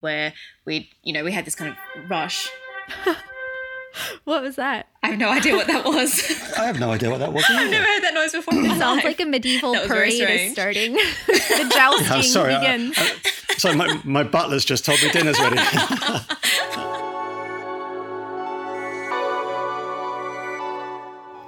where we, you know, we had this kind of rush. what was that? I have no idea what that was. I have no idea what that was. I've never heard that noise before. It sounds like a medieval parade is starting. the jousting I'm sorry, uh, begins. I, I, sorry, my, my butler's just told me dinner's ready.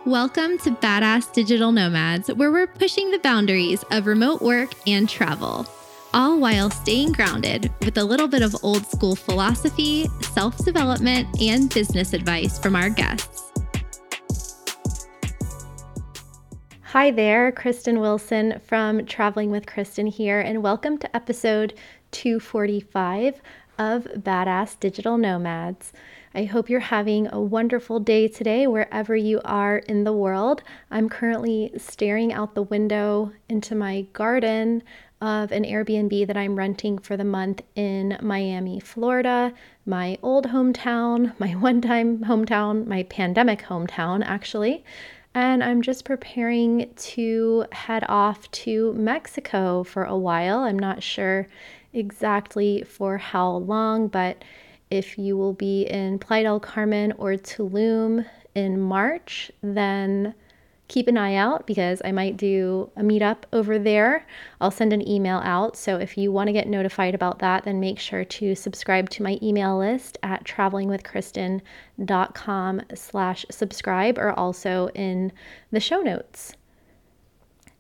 Welcome to Badass Digital Nomads, where we're pushing the boundaries of remote work and travel, all while staying grounded with a little bit of old school philosophy, self development, and business advice from our guests. Hi there, Kristin Wilson from Traveling with Kristin here, and welcome to episode 245 of Badass Digital Nomads. I hope you're having a wonderful day today, wherever you are in the world. I'm currently staring out the window into my garden of an Airbnb that I'm renting for the month in Miami, Florida, my old hometown, my one time hometown, my pandemic hometown, actually. And I'm just preparing to head off to Mexico for a while. I'm not sure exactly for how long, but if you will be in Playa del Carmen or Tulum in March, then keep an eye out because I might do a meetup over there. I'll send an email out. So if you want to get notified about that, then make sure to subscribe to my email list at travelingwithkristin.com slash subscribe or also in the show notes.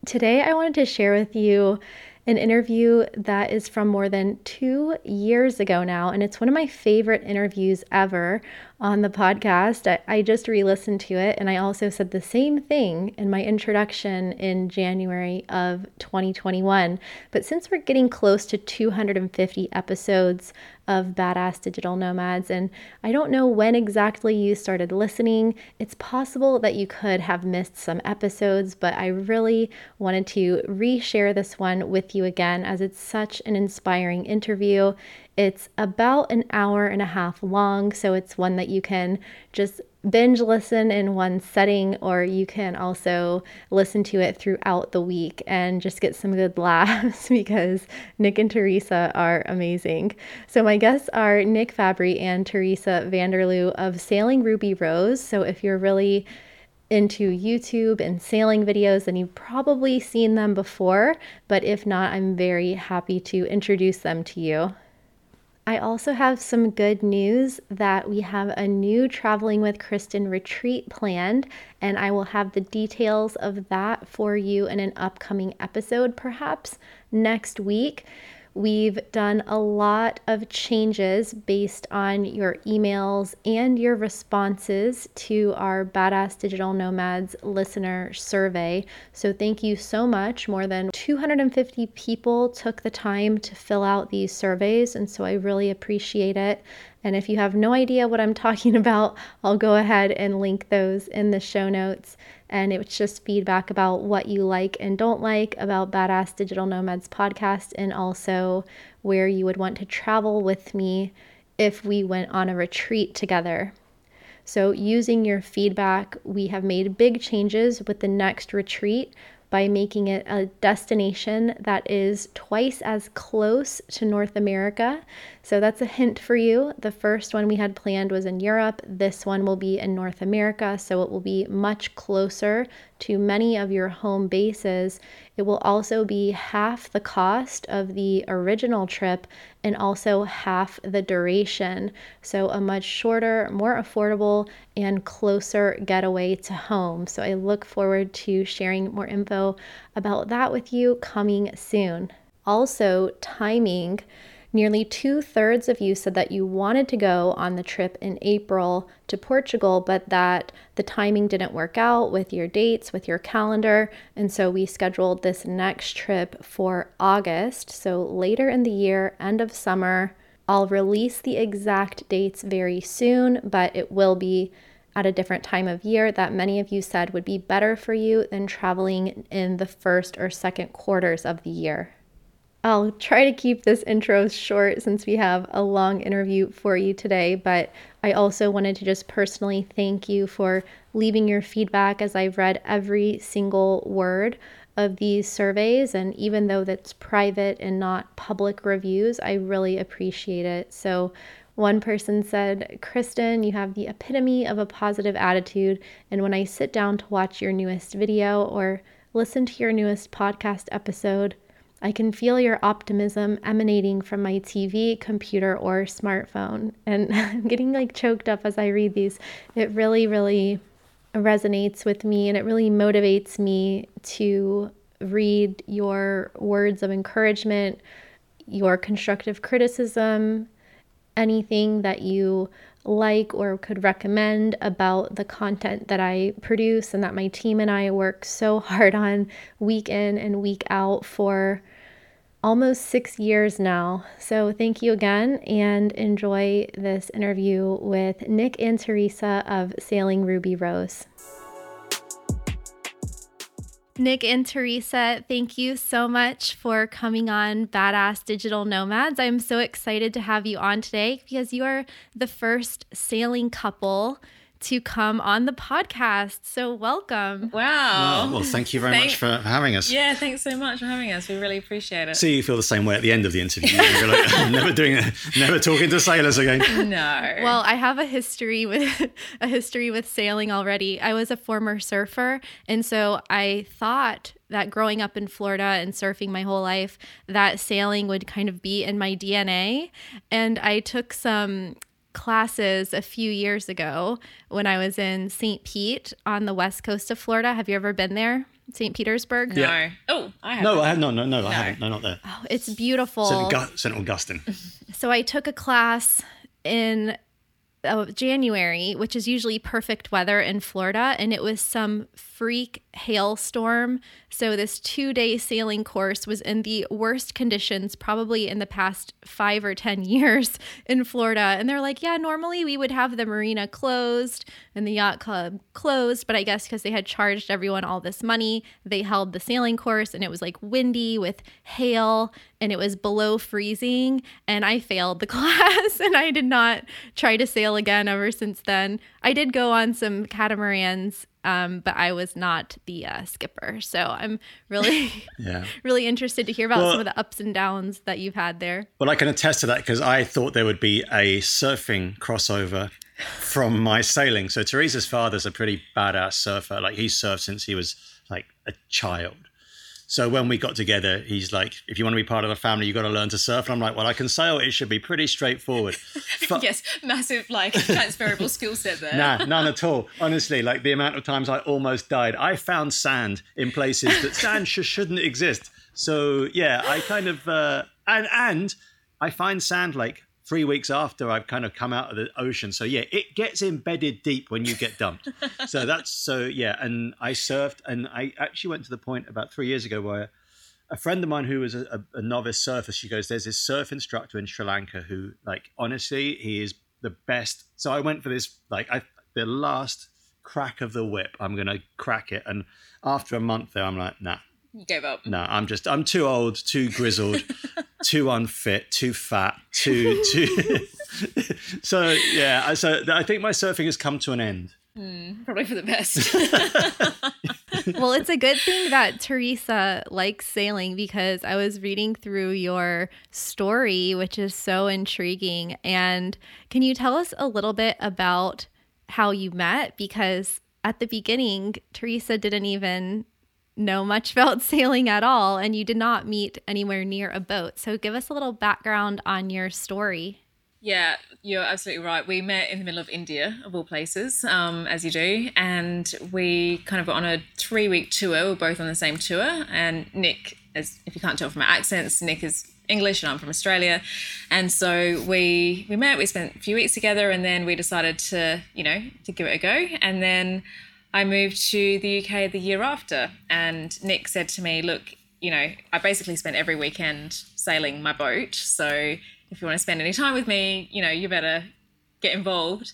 Today I wanted to share with you an interview that is from more than two years ago now. And it's one of my favorite interviews ever on the podcast. I, I just re listened to it. And I also said the same thing in my introduction in January of 2021. But since we're getting close to 250 episodes of Badass Digital Nomads, and I don't know when exactly you started listening, it's possible that you could have missed some episodes, but I really wanted to reshare this one with you again as it's such an inspiring interview. It's about an hour and a half long, so it's one that you can just binge listen in one setting, or you can also listen to it throughout the week and just get some good laughs because Nick and Terysa are amazing. So, my guests are Nick Fabbri and Terysa Vanderloo of Sailing Ruby Rose. So, if you're really into YouTube and sailing videos, then you've probably seen them before. But if not, I'm very happy to introduce them to you. I also have some good news that we have a new Traveling with Kristin retreat planned, and I will have the details of that for you in an upcoming episode, perhaps next week. We've done a lot of changes based on your emails and your responses to our Badass Digital Nomads listener survey. So, thank you so much. More than 250 people took the time to fill out these surveys, and so I really appreciate it. And if you have no idea what I'm talking about, I'll go ahead and link those in the show notes. And it's just feedback about what you like and don't like about Badass Digital Nomads podcast, and also where you would want to travel with me if we went on a retreat together. So, using your feedback, we have made big changes with the next retreat by making it a destination that is twice as close to North America. So that's a hint for you. The first one we had planned was in Europe. This one will be in North America, so it will be much closer to many of your home bases. It will also be half the cost of the original trip and also half the duration. So, a much shorter, more affordable, and closer getaway to home. So, I look forward to sharing more info about that with you coming soon. Also, timing. Nearly two thirds of you said that you wanted to go on the trip in April to Portugal, but that the timing didn't work out with your dates, with your calendar. And so we scheduled this next trip for August. So later in the year, end of summer. I'll release the exact dates very soon, but it will be at a different time of year that many of you said would be better for you than traveling in the first or second quarters of the year. I'll try to keep this intro short since we have a long interview for you today, but I also wanted to just personally thank you for leaving your feedback as I've read every single word of these surveys. And even though that's private and not public reviews, I really appreciate it. So, one person said, Kristin, you have the epitome of a positive attitude. And when I sit down to watch your newest video or listen to your newest podcast episode, I can feel your optimism emanating from my TV, computer, or smartphone. And I'm getting like choked up as I read these. It really, really resonates with me and it really motivates me to read your words of encouragement, your constructive criticism, anything that you like or could recommend about the content that I produce and that my team and I work so hard on week in and week out for almost six years now. So, thank you again and enjoy this interview with Nick and Terysa of Sailing Ruby Rose. Nick and Terysa, thank you so much for coming on Badass Digital Nomads. I'm so excited to have you on today because you are the first sailing couple to come on the podcast. So, welcome. Wow. Oh, well, thank you very Thank- much for having us. Yeah, thanks so much for having us. We really appreciate it. So you feel the same way at the end of the interview. You're like, I'm never doing it, never talking to sailors again. no. Well, I have a history with a history with sailing already. I was a former surfer, and so I thought that growing up in Florida and surfing my whole life, that sailing would kind of be in my DNA. And I took some classes a few years ago when I was in St. Pete on the west coast of Florida. Have you ever been there? St. Petersburg? no. Yeah. Oh, I have. No, I have no, no, no, I haven't. No, not there. Oh, it's beautiful. St. August- St. Augustine. So I took a class in uh, January, which is usually perfect weather in Florida, and it was some freak hailstorm. So this two day sailing course was in the worst conditions probably in the past five or 10 years in Florida. And they're like, yeah, normally we would have the marina closed and the yacht club closed, but I guess because they had charged everyone all this money, they held the sailing course and it was like windy with hail and it was below freezing. And I failed the class and I did not try to sail again ever since then. I did go on some catamarans, um, but I was not the uh, skipper. So I'm really, Yeah. really interested to hear about Well- some of the ups and downs that you've had there. Well, I can attest to that because I thought there would be a surfing crossover from my sailing. So Terysa's father's a pretty badass surfer. Like he surfed since he was like a child. So when we got together, he's like, "If you want to be part of the family, you've got to learn to surf." And I'm like, "Well, I can sail. It should be pretty straightforward." Yes, massive like transferable skill set there. Nah, none at all. Honestly, like the amount of times I almost died. I found sand in places that sand sh- shouldn't exist. So yeah, I kind of uh, and and I find sand like three weeks after I've kind of come out of the ocean. So yeah, it gets embedded deep when you get dumped. so that's so yeah. And I surfed, and I actually went to the point about three years ago where a friend of mine who was a, a, novice surfer, she goes, "There's this surf instructor in Sri Lanka who, like, honestly, he is the best." So I went for this, like, I the last crack of the whip. I'm gonna crack it, and after a month there, I'm like, nah, You gave up. no, I'm just, I'm too old, too grizzled, too unfit, too fat, too, too. so yeah, I- so I think my surfing has come to an end. Hmm, probably for the best. well, it's a good thing that Terysa likes sailing because I was reading through your story, which is so intriguing. And can you tell us a little bit about how you met? Because at the beginning, Terysa didn't even know much about sailing at all, and you did not meet anywhere near a boat. So give us a little background on your story. Yeah, you're absolutely right. We met in the middle of India, of all places, um, as you do, and we kind of got on a three week tour. We are both on the same tour, and Nick, as if you can't tell from our accents, Nick is English and I'm from Australia, and so we we met. We spent a few weeks together, and then we decided to you know to give it a go, and then I moved to the UK the year after, and Nick said to me, "Look, you know, I basically spent every weekend sailing my boat, so." if you want to spend any time with me, you know, you better get involved.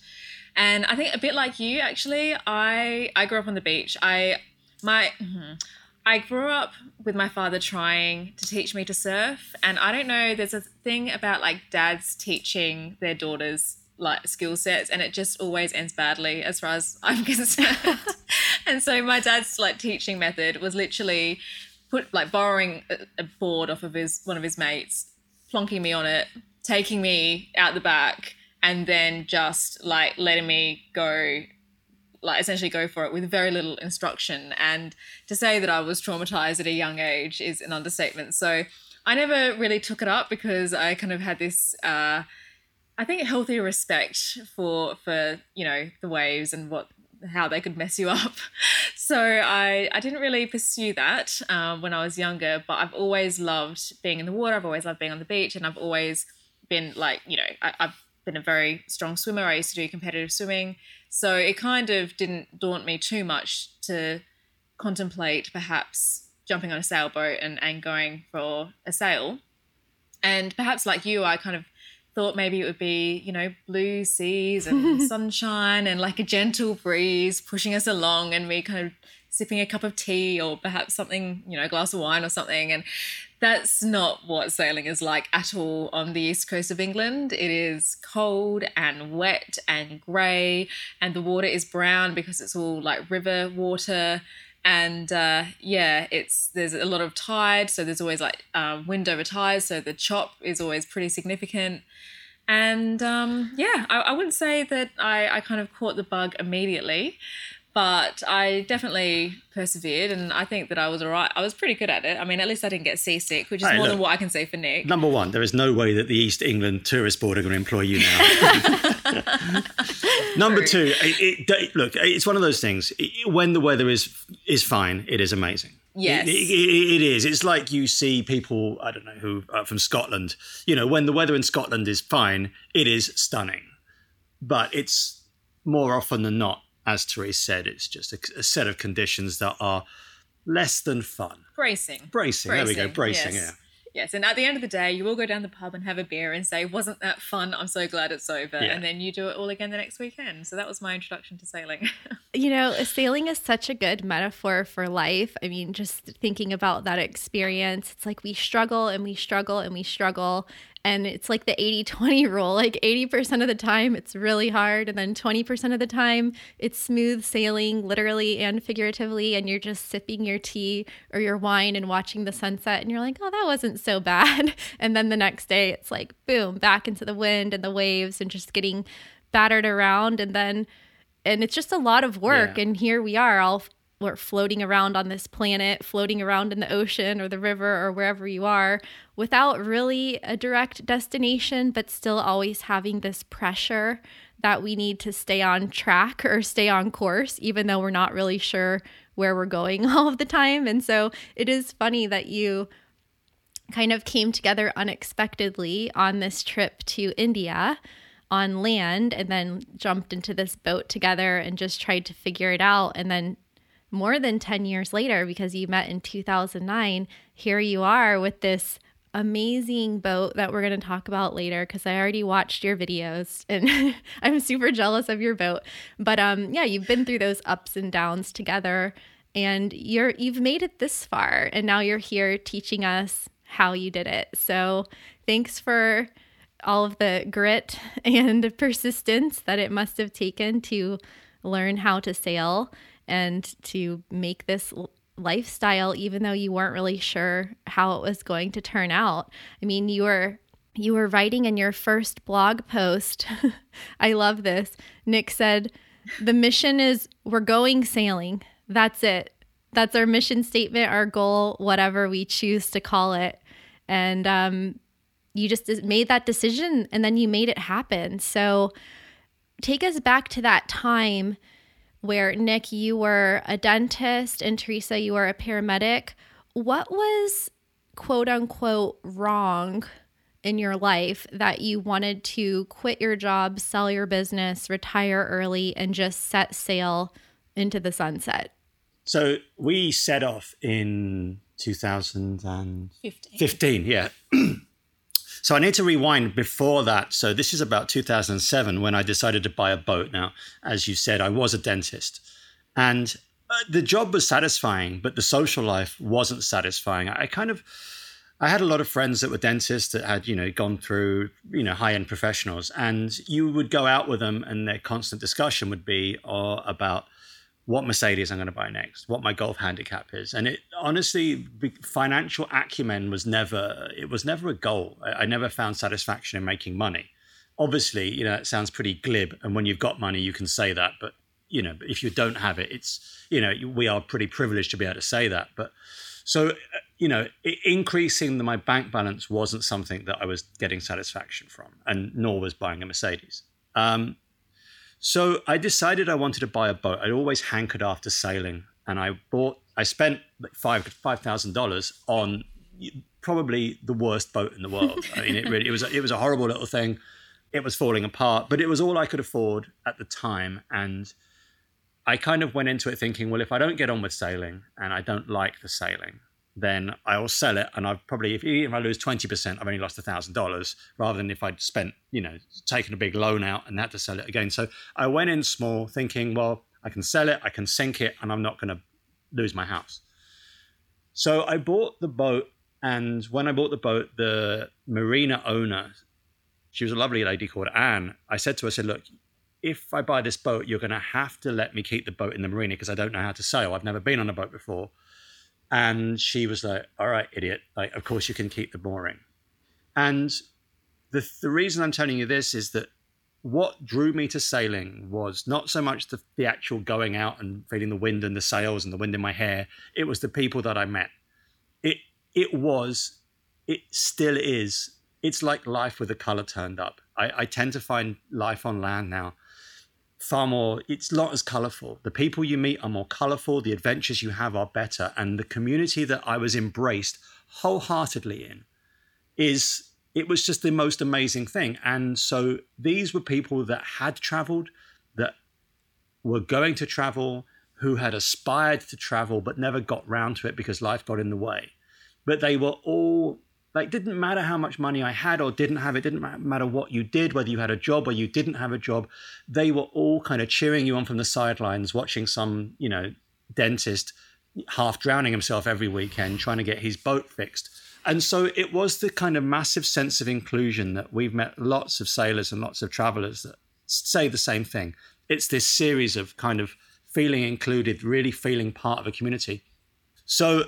And I think a bit like you, actually, I I grew up on the beach. I my mhm. I grew up with my father trying to teach me to surf, and I don't know. There's a thing about like dads teaching their daughters like skill sets, and it just always ends badly, as far as I'm concerned. and so my dad's like teaching method was literally put like borrowing a, board off of his one of his mates, plonking me on it, taking me out the back, and then just like letting me go like essentially go for it with very little instruction and to say that i was traumatized at a young age is an understatement so i never really took it up because i kind of had this uh, i think healthy respect for for you know the waves and what how they could mess you up so i i didn't really pursue that um, when i was younger but i've always loved being in the water i've always loved being on the beach and i've always been like you know I, i've been a very strong swimmer. I used to do competitive swimming. So it kind of didn't daunt me too much to contemplate perhaps jumping on a sailboat and, and going for a sail. And perhaps like you, I kind of thought maybe it would be, you know, blue seas and sunshine and like a gentle breeze pushing us along and me kind of sipping a cup of tea or perhaps something, you know, a glass of wine or something. And that's not what sailing is like at all on the east coast of England. It is cold and wet and grey, and the water is brown because it's all like river water. And uh, yeah, it's there's a lot of tide, so there's always like uh, wind over tide, so the chop is always pretty significant. And um, yeah, I, I wouldn't say that I, I kind of caught the bug immediately, but I definitely persevered, and I think that I was alright. I was pretty good at it. I mean, at least I didn't get seasick, which is hey, more look, than what I can say for Nick. Number one, there is no way that the East England Tourist Board are going to employ you now. Number True. two, it, it, look, it's one of those things. when the weather is is fine, it is amazing. Yes, it, it is. It's like you see people I don't know who are from Scotland. You know, when the weather in Scotland is fine, it is stunning, but it's more often than not as Therese said, it's just a, a, set of conditions that are less than fun. Bracing. Bracing. Bracing. There we go. Bracing. Yes. Yeah. Yes, and at the end of the day, you all go down the pub and have a beer and say, "Wasn't that fun? I'm so glad it's over." Yeah. And then you do it all again the next weekend. So that was my introduction to sailing. you know, sailing is such a good metaphor for life. I mean, just thinking about that experience, it's like we struggle and we struggle and we struggle, and it's like the 80 20 rule like 80% of the time it's really hard and then 20% of the time it's smooth sailing literally and figuratively and you're just sipping your tea or your wine and watching the sunset and you're like oh that wasn't so bad and then the next day it's like boom back into the wind and the waves and just getting battered around and then and it's just a lot of work yeah. and here we are all we're floating around on this planet, floating around in the ocean or the river or wherever you are without really a direct destination, but still always having this pressure that we need to stay on track or stay on course, even though we're not really sure where we're going all of the time. And so it is funny that you kind of came together unexpectedly on this trip to India on land and then jumped into this boat together and just tried to figure it out and then more than 10 years later, because you met in 2009, here you are with this amazing boat that we're going to talk about later because I already watched your videos and I'm super jealous of your boat. But um yeah, you've been through those ups and downs together and you're you've made it this far and now you're here teaching us how you did it. So, thanks for all of the grit and persistence that it must have taken to learn how to sail and to make this lifestyle even though you weren't really sure how it was going to turn out. I mean, you were you were writing in your first blog post. I love this. Nick said, "The mission is we're going sailing. That's it. That's our mission statement, our goal, whatever we choose to call it." And um you just made that decision and then you made it happen. So take us back to that time where Nick, you were a dentist and Terysa, you were a paramedic. What was quote unquote wrong in your life that you wanted to quit your job, sell your business, retire early, and just set sail into the sunset? So we set off in 2015. 15, yeah. So I need to rewind before that. So this is about 2007 when I decided to buy a boat. Now, as you said, I was a dentist, and uh, the job was satisfying, but the social life wasn't satisfying. I kind of I had a lot of friends that were dentists that had, you know, gone through, you know, high-end professionals, and you would go out with them, and their constant discussion would be uh, about what Mercedes I'm going to buy next, what my golf handicap is. And it honestly, financial acumen was never, it was never a goal. I, I never found satisfaction in making money. Obviously, you know, it sounds pretty glib. And when you've got money, you can say that. But, you know, if you don't have it, it's, you know, we are pretty privileged to be able to say that. But so, uh, you know, increasing my bank balance wasn't something that I was getting satisfaction from, and nor was buying a Mercedes. Um, so I decided I wanted to buy a boat. I'd always hankered after sailing, and I bought. I spent five five thousand dollars on probably the worst boat in the world. I mean, it really it was it was a horrible little thing. It was falling apart, but it was all I could afford at the time, and I kind of went into it thinking, well, if I don't get on with sailing and I don't like the sailing, then I will sell it. And I've probably, if, if I lose 20%, I've only lost $1,000 rather than if I'd spent, you know, taken a big loan out and had to sell it again. So I went in small thinking, well, I can sell it, I can sink it, and I'm not going to lose my house. So I bought the boat. And when I bought the boat, the marina owner, she was a lovely lady called Anne. I said to her, I said, look, if I buy this boat, you're going to have to let me keep the boat in the marina because I don't know how to sail. I've never been on a boat before. And she was like, all right, idiot. Like, of course you can keep the mooring. And the, the reason I'm telling you this is that what drew me to sailing was not so much the, the actual going out and feeling the wind and the sails and the wind in my hair. It was the people that I met. It, it was, it still is. It's like life with the color turned up. I, I tend to find life on land now far more it's not as colorful. The people you meet are more colorful the adventures you have are better and the community that i was embraced wholeheartedly in is it was just the most amazing thing. And so these were people that had traveled that were going to travel who had aspired to travel but never got round to it because life got in the way. But they were all like, didn't matter how much money I had or didn't have. It didn't matter what you did, whether you had a job or you didn't have a job. They were all kind of cheering you on from the sidelines, watching some, you know, dentist half drowning himself every weekend trying to get his boat fixed. And so it was the kind of massive sense of inclusion that we've met lots of sailors and lots of travelers that say the same thing. It's this series of kind of feeling included, really feeling part of a community. So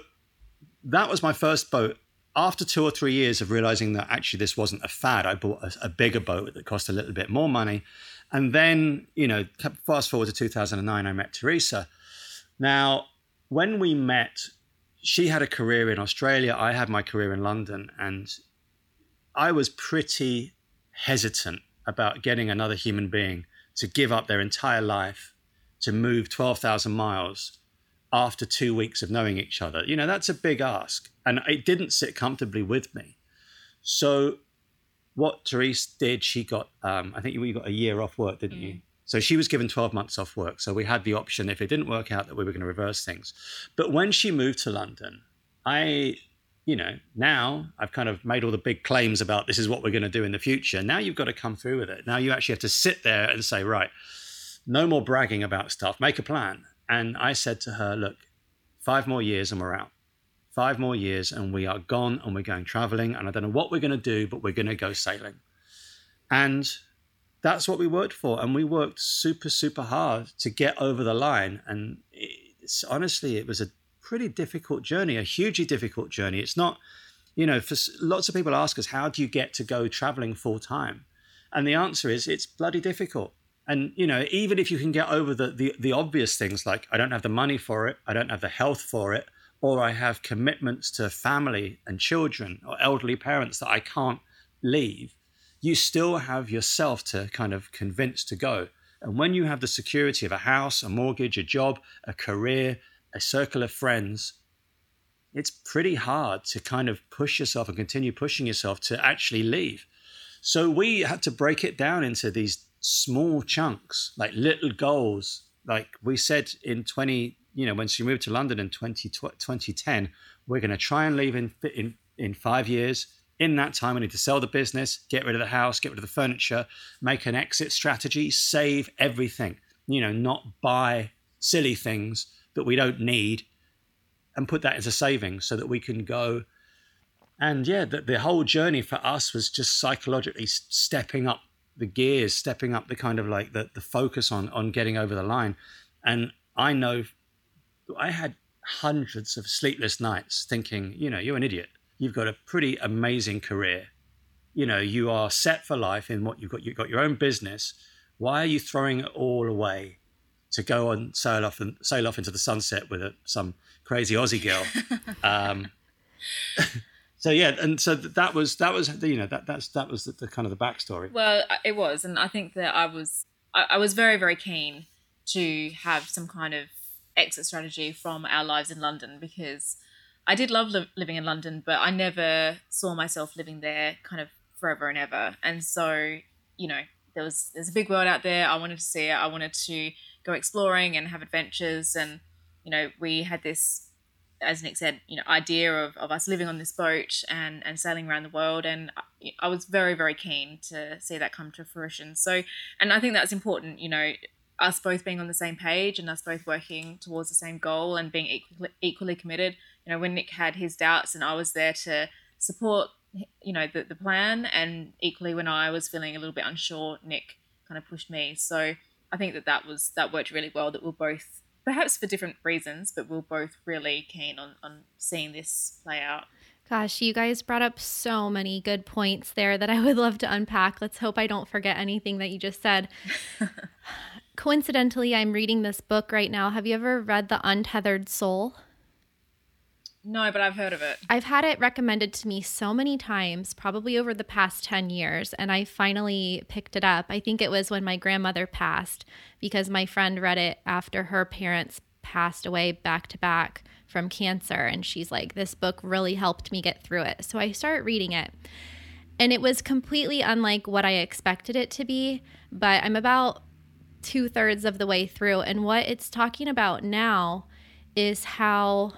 that was my first boat after two or three years of realizing that actually this wasn't a fad, I bought a, a, bigger boat that cost a little bit more money. And then, you know, fast forward to 2009, I met Terysa. Now, when we met, she had a career in Australia, I had my career in London, and I was pretty hesitant about getting another human being to give up their entire life to move 12,000 miles after two weeks of knowing each other. You know, that's a big ask. And it didn't sit comfortably with me. So, what Therese did, she got, um, I think you got a year off work, didn't mm. you? So she was given 12 months off work. So we had the option, if it didn't work out, that we were going to reverse things. But when she moved to London, I, you know, now I've kind of made all the big claims about this is what we're going to do in the future. Now you've got to come through with it. Now you actually have to sit there and say, right, no more bragging about stuff, make a plan. And I said to her, look, five more years and we're out. Five more years and we are gone and we're going traveling. And I don't know what we're going to do, but we're going to go sailing. And that's what we worked for. And we worked super, super hard to get over the line. And it's, honestly, it was a pretty difficult journey, a hugely difficult journey. It's not, you know, for lots of people ask us, how do you get to go traveling full time? And the answer is, it's bloody difficult and you know even if you can get over the, the the obvious things like i don't have the money for it i don't have the health for it or i have commitments to family and children or elderly parents that i can't leave you still have yourself to kind of convince to go. And when you have the security of a house a mortgage a job a career a circle of friends it's pretty hard to kind of push yourself and continue pushing yourself to actually leave. So we had to break it down into these small chunks, like little goals. Like we said in 20, you know, when she moved to London in 20, 2010, we're going to try and leave in, in, in five years. In that time, we need to sell the business, get rid of the house, get rid of the furniture, make an exit strategy, save everything, you know, not buy silly things that we don't need and put that as a saving so that we can go. And yeah, the, the whole journey for us was just psychologically stepping up the gears, stepping up the kind of like the, the focus on on getting over the line. And I know I had hundreds of sleepless nights thinking, you know, you're an idiot. You've got a pretty amazing career. You know, you are set for life in what you've got. You've got your own business. Why are you throwing it all away to go and sail off and sail off into the sunset with a, some crazy Aussie girl? um, so yeah, and so that was that was you know that that's that was the, the kind of the backstory. Well, uh, it was, and I think that I was I, I was very very keen to have some kind of exit strategy from our lives in London because I did love li- living in London, but I never saw myself living there kind of forever and ever. And so, you know, there was there's a big world out there. I wanted to see it. I wanted to go exploring and have adventures. And you know, we had this, as Nick said, you know, idea of, of us living on this boat and and sailing around the world. And I was very very keen to see that come to fruition. So, and I think that's important. You know, us both being on the same page and us both working towards the same goal and being equally, equally committed. You know, when Nick had his doubts and I was there to support, you know, the, the plan, and equally when I was feeling a little bit unsure, Nick kind of pushed me. So I think that that was that worked really well. That we're both, perhaps for different reasons, but we're both really keen on on seeing this play out. Gosh, you guys brought up so many good points there that I would love to unpack. Let's hope I don't forget anything that you just said. Coincidentally, I'm reading this book right now. Have you ever read The Untethered Soul? No, but I've heard of it. I've had it recommended to me so many times, probably over the past 10 years, and I finally picked it up. I think it was when my grandmother passed because my friend read it after her parents passed away back to back from cancer. And she's like, This book really helped me get through it. So I started reading it. And it was completely unlike what I expected it to be. But I'm about two thirds of the way through. And what it's talking about now is how,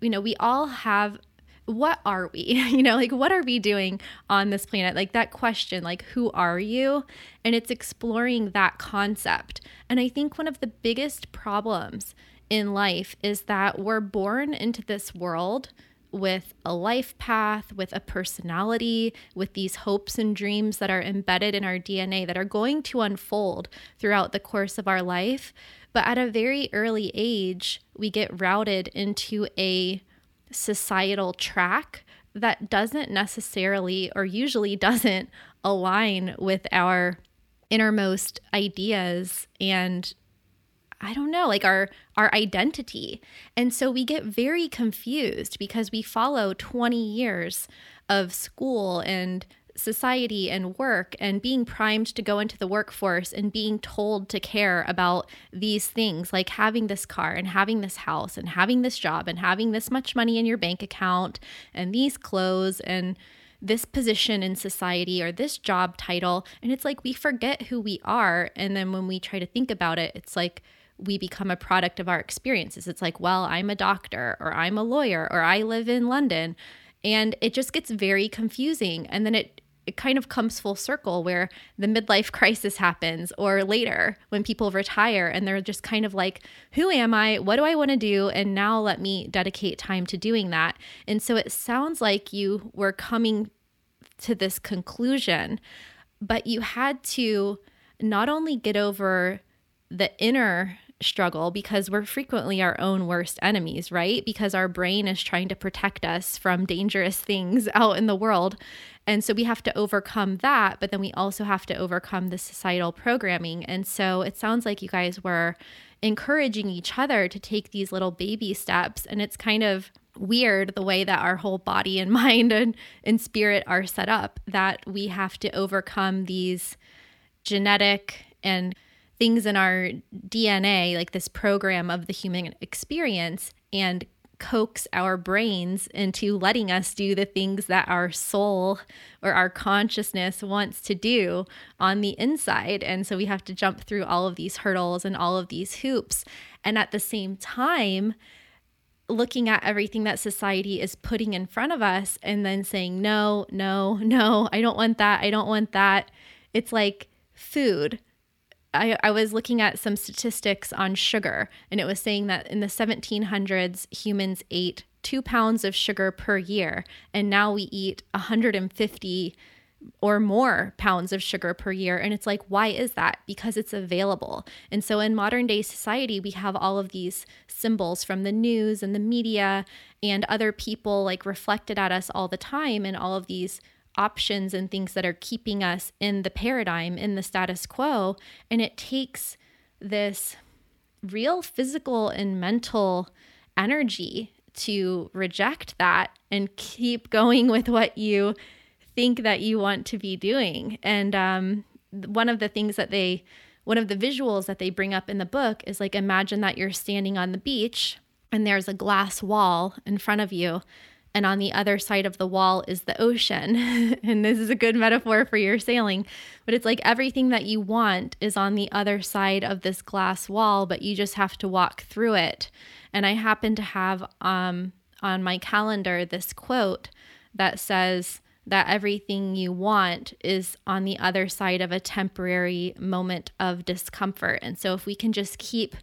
you know, we all have what are we? You know, like what are we doing on this planet? Like that question, like who are you? And it's exploring that concept. And I think one of the biggest problems in life is that we're born into this world with a life path, with a personality, with these hopes and dreams that are embedded in our DNA that are going to unfold throughout the course of our life. But at a very early age, we get routed into a societal track that doesn't necessarily or usually doesn't align with our innermost ideas and I don't know, like our our identity. And so we get very confused because we follow 20 years of school and society and work and being primed to go into the workforce and being told to care about these things like having this car and having this house and having this job and having this much money in your bank account and these clothes and this position in society or this job title and it's like we forget who we are and then when we try to think about it it's like we become a product of our experiences. It's like, well, I'm a doctor or I'm a lawyer or I live in London. And it just gets very confusing. And then it, it kind of comes full circle where the midlife crisis happens or later when people retire and they're just kind of like, who am I? What do I want to do? And now let me dedicate time to doing that. And so it sounds like you were coming to this conclusion, but you had to not only get over the inner struggle because we're frequently our own worst enemies, right? Because our brain is trying to protect us from dangerous things out in the world. And so we have to overcome that, but then we also have to overcome the societal programming. And so it sounds like you guys were encouraging each other to take these little baby steps. And it's kind of weird the way that our whole body and mind and, and spirit are set up that we have to overcome these genetic and things in our DNA, like this program of the human experience, and coax our brains into letting us do the things that our soul or our consciousness wants to do on the inside. And so we have to jump through all of these hurdles and all of these hoops. And at the same time, looking at everything that society is putting in front of us and then saying, no, no, no, I don't want that. I don't want that. It's like food I, I was looking at some statistics on sugar, and it was saying that in the 1700s, humans ate two pounds of sugar per year, and now we eat 150 or more pounds of sugar per year. And it's like, why is that? Because it's available. And so in modern day society, we have all of these symbols from the news and the media and other people like reflected at us all the time, and all of these options and things that are keeping us in the paradigm, in the status quo. And it takes this real physical and mental energy to reject that and keep going with what you think that you want to be doing. And um, one of the things that they, one of the visuals that they bring up in the book is like imagine that you're standing on the beach and there's a glass wall in front of you. And on the other side of the wall is the ocean. and this is a good metaphor for your sailing. But it's like everything that you want is on the other side of this glass wall, but you just have to walk through it. And I happen to have um, on my calendar this quote that says, that everything you want is on the other side of a temporary moment of discomfort. And so, if we can just keep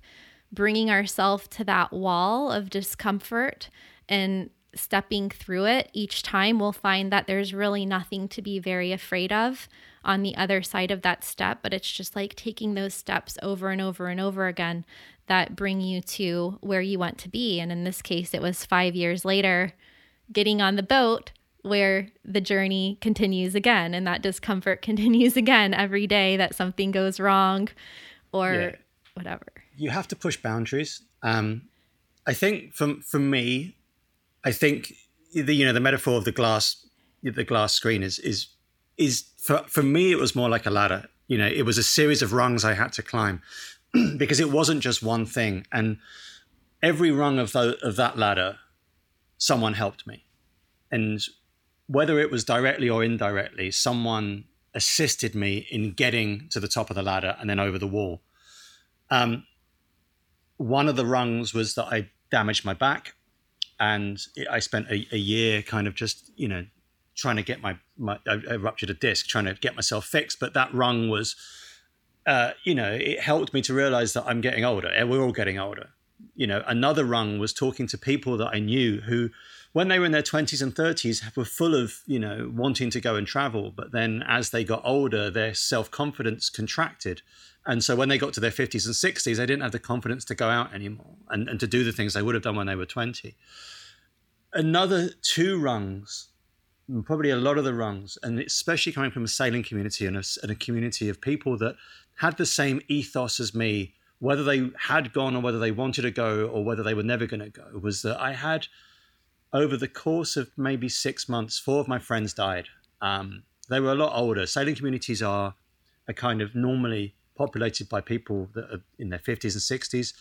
bringing ourselves to that wall of discomfort and stepping through it each time, we'll find that there's really nothing to be very afraid of on the other side of that step. But it's just like taking those steps over and over and over again that bring you to where you want to be. And in this case, it was five years later getting on the boat where the journey continues again and that discomfort continues again every day that something goes wrong or yeah. whatever. You have to push boundaries. Um, I think from for me, I think the you know the metaphor of the glass the glass screen is is is for for me it was more like a ladder. You know, it was a series of rungs I had to climb because it wasn't just one thing, and every rung of the, of that ladder, someone helped me, and whether it was directly or indirectly, someone assisted me in getting to the top of the ladder and then over the wall. Um, one of the rungs was that I damaged my back, and I spent a, a, year kind of just you know trying to get my, my I, I ruptured a disc, trying to get myself fixed. But that rung was, uh, you know, it helped me to realize that I'm getting older. We're all getting older. You know, another rung was talking to people that I knew who when they were in their 20s and 30s were full of you know wanting to go and travel. But then as they got older their self-confidence contracted. And so when they got to their 50s and 60s they didn't have the confidence to go out anymore and, and to do the things they would have done when they were 20 another two rungs probably a lot of the rungs and especially coming from a sailing community and a, and a community of people that had the same ethos as me whether they had gone or whether they wanted to go or whether they were never going to go was that i had over the course of maybe six months, four of my friends died. Um, they were a lot older. Sailing communities are a kind of normally populated by people that are in their 50s and 60s.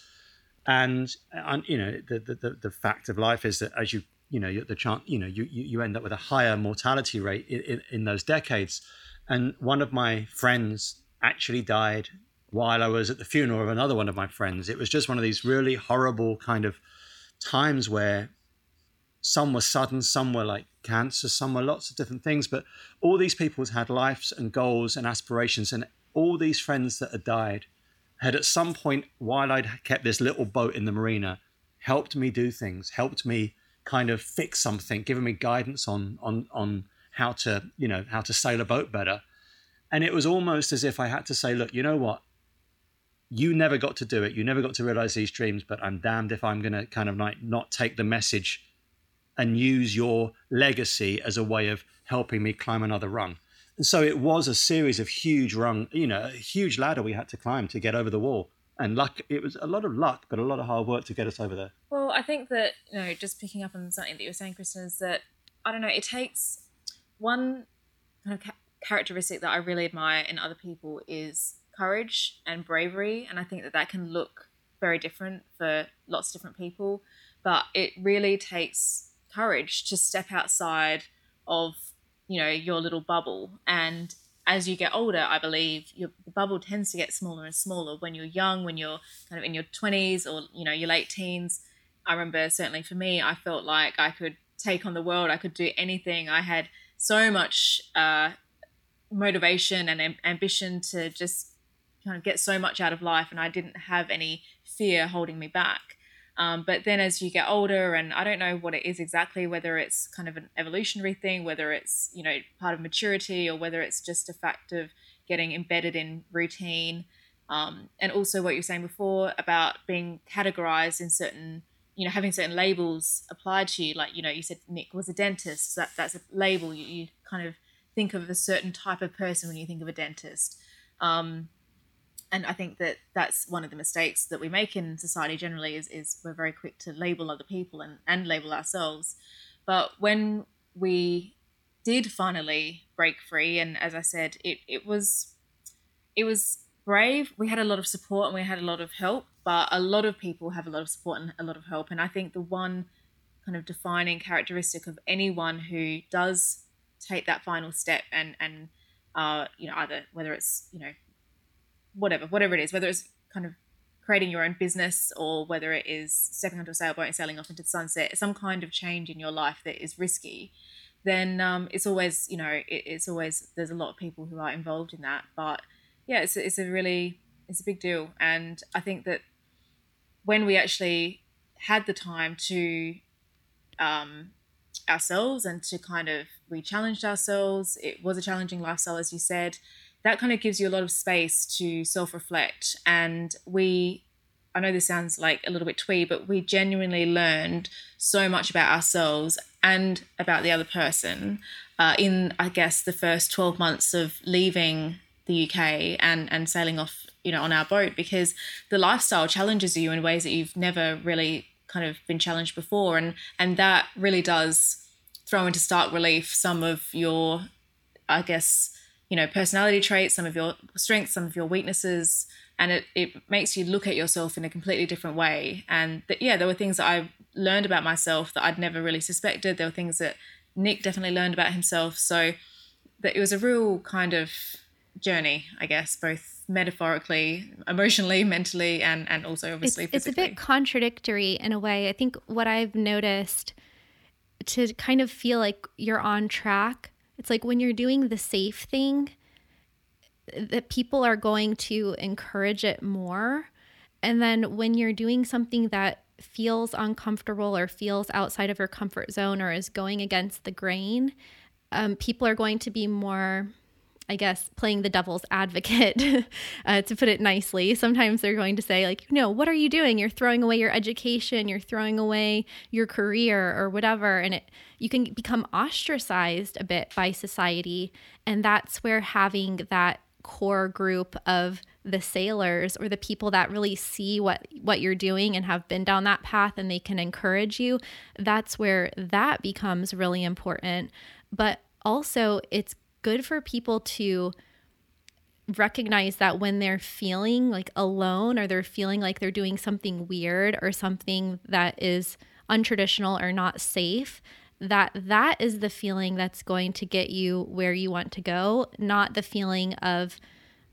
And, and you know, the, the, the fact of life is that as you, you know, the chance, you know, you, you end up with a higher mortality rate in, in, in those decades. And one of my friends actually died while I was at the funeral of another one of my friends. It was just one of these really horrible kind of times where some were sudden, some were like cancer, some were lots of different things. But all these people had lives and goals and aspirations, and all these friends that had died had at some point, while I'd kept this little boat in the marina, helped me do things, helped me kind of fix something, given me guidance on on on how to you know how to sail a boat better. And it was almost as if I had to say, look, you know what? You never got to do it. You never got to realize these dreams, but I'm damned if I'm going to kind of like not take the message and use your legacy as a way of helping me climb another rung. And so it was a series of huge rung, you know, a huge ladder we had to climb to get over the wall. And luck, it was a lot of luck, but a lot of hard work to get us over there. Well, I think that, you know, just picking up on something that you were saying, Kristin, is that, I don't know, it takes one kind of characteristic that I really admire in other people is courage and bravery. And I think that that can look very different for lots of different people. But it really takes courage to step outside of you know your little bubble. And as you get older i believe your, the bubble tends to get smaller and smaller. When you're young when you're kind of in your 20s or you know your late teens i remember certainly for me i felt like i could take on the world. I could do anything. I had so much uh, motivation and am- ambition to just kind of get so much out of life and i didn't have any fear holding me back Um, but then as you get older, and I don't know what it is exactly, whether it's kind of an evolutionary thing, whether it's, you know, part of maturity, or whether it's just a fact of getting embedded in routine. Um, and also what you were saying before about being categorized in certain, you know, having certain labels applied to you. Like, you know, you said Nick was a dentist. So that, that's a label. You, you kind of think of a certain type of person when you think of a dentist. Um, and I think that that's one of the mistakes that we make in society generally is, is we're very quick to label other people and, and label ourselves. But when we did finally break free, and as I said, it, it was it was brave. We had a lot of support and we had a lot of help, but a lot of people have a lot of support and a lot of help. And I think the one kind of defining characteristic of anyone who does take that final step and and uh, you know either whether it's you know whatever, whatever it is, whether it's kind of creating your own business or whether it is stepping onto a sailboat and sailing off into the sunset, some kind of change in your life that is risky, then um, it's always, you know, it, it's always, there's a lot of people who are involved in that. But yeah, it's, it's a really, it's a big deal. And I think that when we actually had the time to um, ourselves and to kind of, we challenged ourselves, it was a challenging lifestyle, as you said that kind of gives you a lot of space to self reflect. And we, I know this sounds like a little bit twee, but we genuinely learned so much about ourselves and about the other person uh, in, I guess, the first 12 months of leaving the UK and, and sailing off, you know, on our boat because the lifestyle challenges you in ways that you've never really kind of been challenged before. And, and that really does throw into stark relief some of your, I guess, you know personality traits some of your strengths some of your weaknesses and it, it makes you look at yourself in a completely different way. And that yeah there were things that i learned about myself that i'd never really suspected. There were things that nick definitely learned about himself. So that it was a real kind of journey i guess both metaphorically emotionally mentally and and also obviously it's, it's a bit contradictory in a way. I think what i've noticed to kind of feel like you're on track it's like when you're doing the safe thing, that people are going to encourage it more. And then when you're doing something that feels uncomfortable or feels outside of your comfort zone or is going against the grain, um, people are going to be more I guess, playing the devil's advocate, uh, to put it nicely. Sometimes they're going to say, like, no, what are you doing? You're throwing away your education, you're throwing away your career or whatever. And it, you can become ostracized a bit by society. And that's where having that core group of the sailors or the people that really see what what you're doing and have been down that path and they can encourage you that's where that becomes really important but also it's good for people to recognize that when they're feeling like alone or they're feeling like they're doing something weird or something that is untraditional or not safe that that is the feeling that's going to get you where you want to go not the feeling of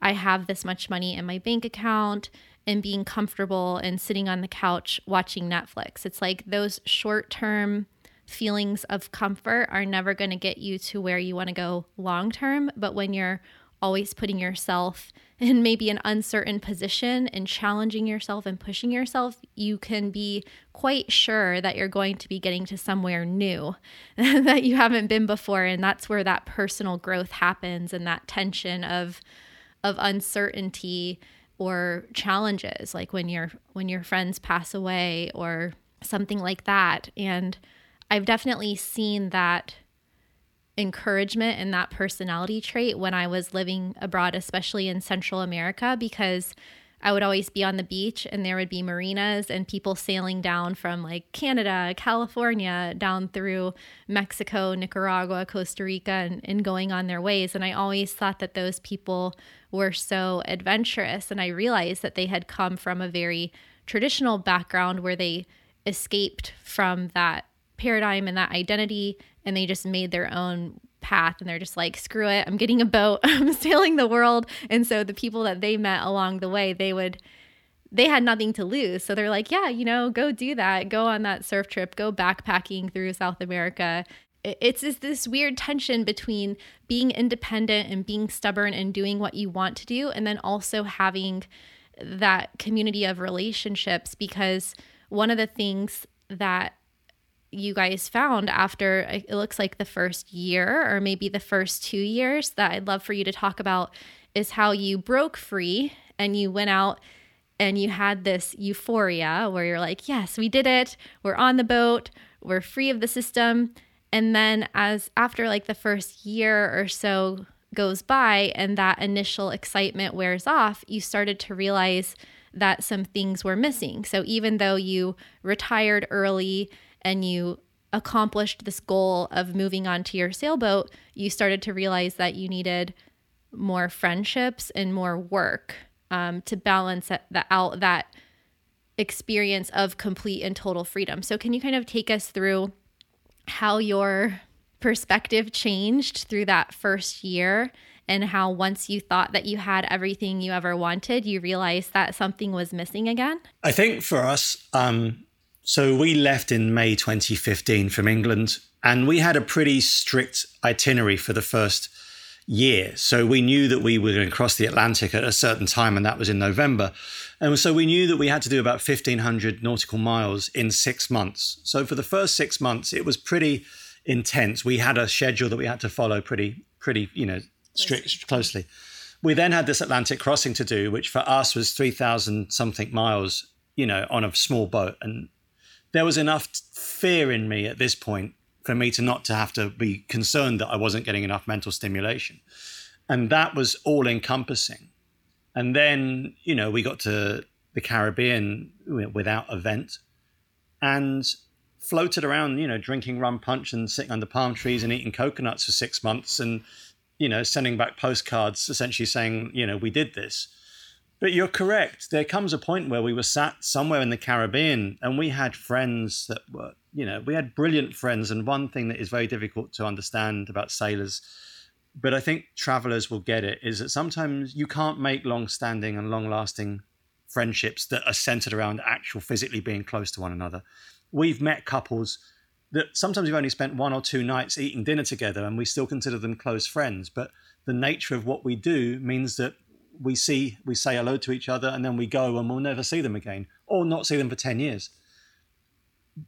i have this much money in my bank account and being comfortable and sitting on the couch watching netflix. It's like those short-term feelings of comfort are never going to get you to where you want to go long term. But when you're always putting yourself in maybe an uncertain position and challenging yourself and pushing yourself, you can be quite sure that you're going to be getting to somewhere new that you haven't been before. And that's where that personal growth happens and that tension of of uncertainty or challenges like when your when your friends pass away or something like that and I've definitely seen that encouragement and that personality trait when I was living abroad, especially in Central America, because I would always be on the beach and there would be marinas and people sailing down from like Canada, California, down through Mexico, Nicaragua, Costa Rica, and, and going on their ways. And I always thought that those people were so adventurous. And I realized that they had come from a very traditional background where they escaped from that paradigm and that identity and they just made their own path and they're just like screw it i'm getting a boat i'm sailing the world. And so the people that they met along the way they would they had nothing to lose. So they're like yeah you know go do that. Go on that surf trip. Go backpacking through south america. It's just this weird tension between being independent and being stubborn and doing what you want to do and then also having that community of relationships because one of the things that you guys found after uh, it looks like the first year or maybe the first two years that I'd love for you to talk about is how you broke free and you went out and you had this euphoria where you're like, yes, we did it. We're on the boat. We're free of the system. And then, as after like the first year or so goes by and that initial excitement wears off, you started to realize that some things were missing. So, even though you retired early and you accomplished this goal of moving on to your sailboat, you started to realize that you needed more friendships and more work um, to balance that, out that experience of complete and total freedom. So, can you kind of take us through how your perspective changed through that first year? And how once you thought that you had everything you ever wanted, you realized that something was missing again? I think for us, um, so we left in May 2015 from England, and we had a pretty strict itinerary for the first year. So we knew that we were going to cross the Atlantic at a certain time, and that was in November. And so we knew that we had to do about 1,500 nautical miles in six months. So for the first six months, it was pretty intense. We had a schedule that we had to follow pretty, pretty, you know, strict, closely. We then had this Atlantic crossing to do, which for us was 3,000 something miles, you know, on a small boat. And there was enough fear in me at this point for me to not to have to be concerned that I wasn't getting enough mental stimulation. And that was all encompassing. And then, you know, we got to the Caribbean without a vent and floated around, you know, drinking rum punch and sitting under palm trees and eating coconuts for six months and, you know, sending back postcards essentially saying, you know, we did this. But you're correct. There comes a point where we were sat somewhere in the Caribbean and we had friends that were, you know, we had brilliant friends. And one thing that is very difficult to understand about sailors, but I think travelers will get it, is that sometimes you can't make long standing and long lasting friendships that are centered around actual physically being close to one another. We've met couples that sometimes we've only spent one or two nights eating dinner together and we still consider them close friends. But the nature of what we do means that we see, we say hello to each other, and then we go and we'll never see them again, or not see them for ten years.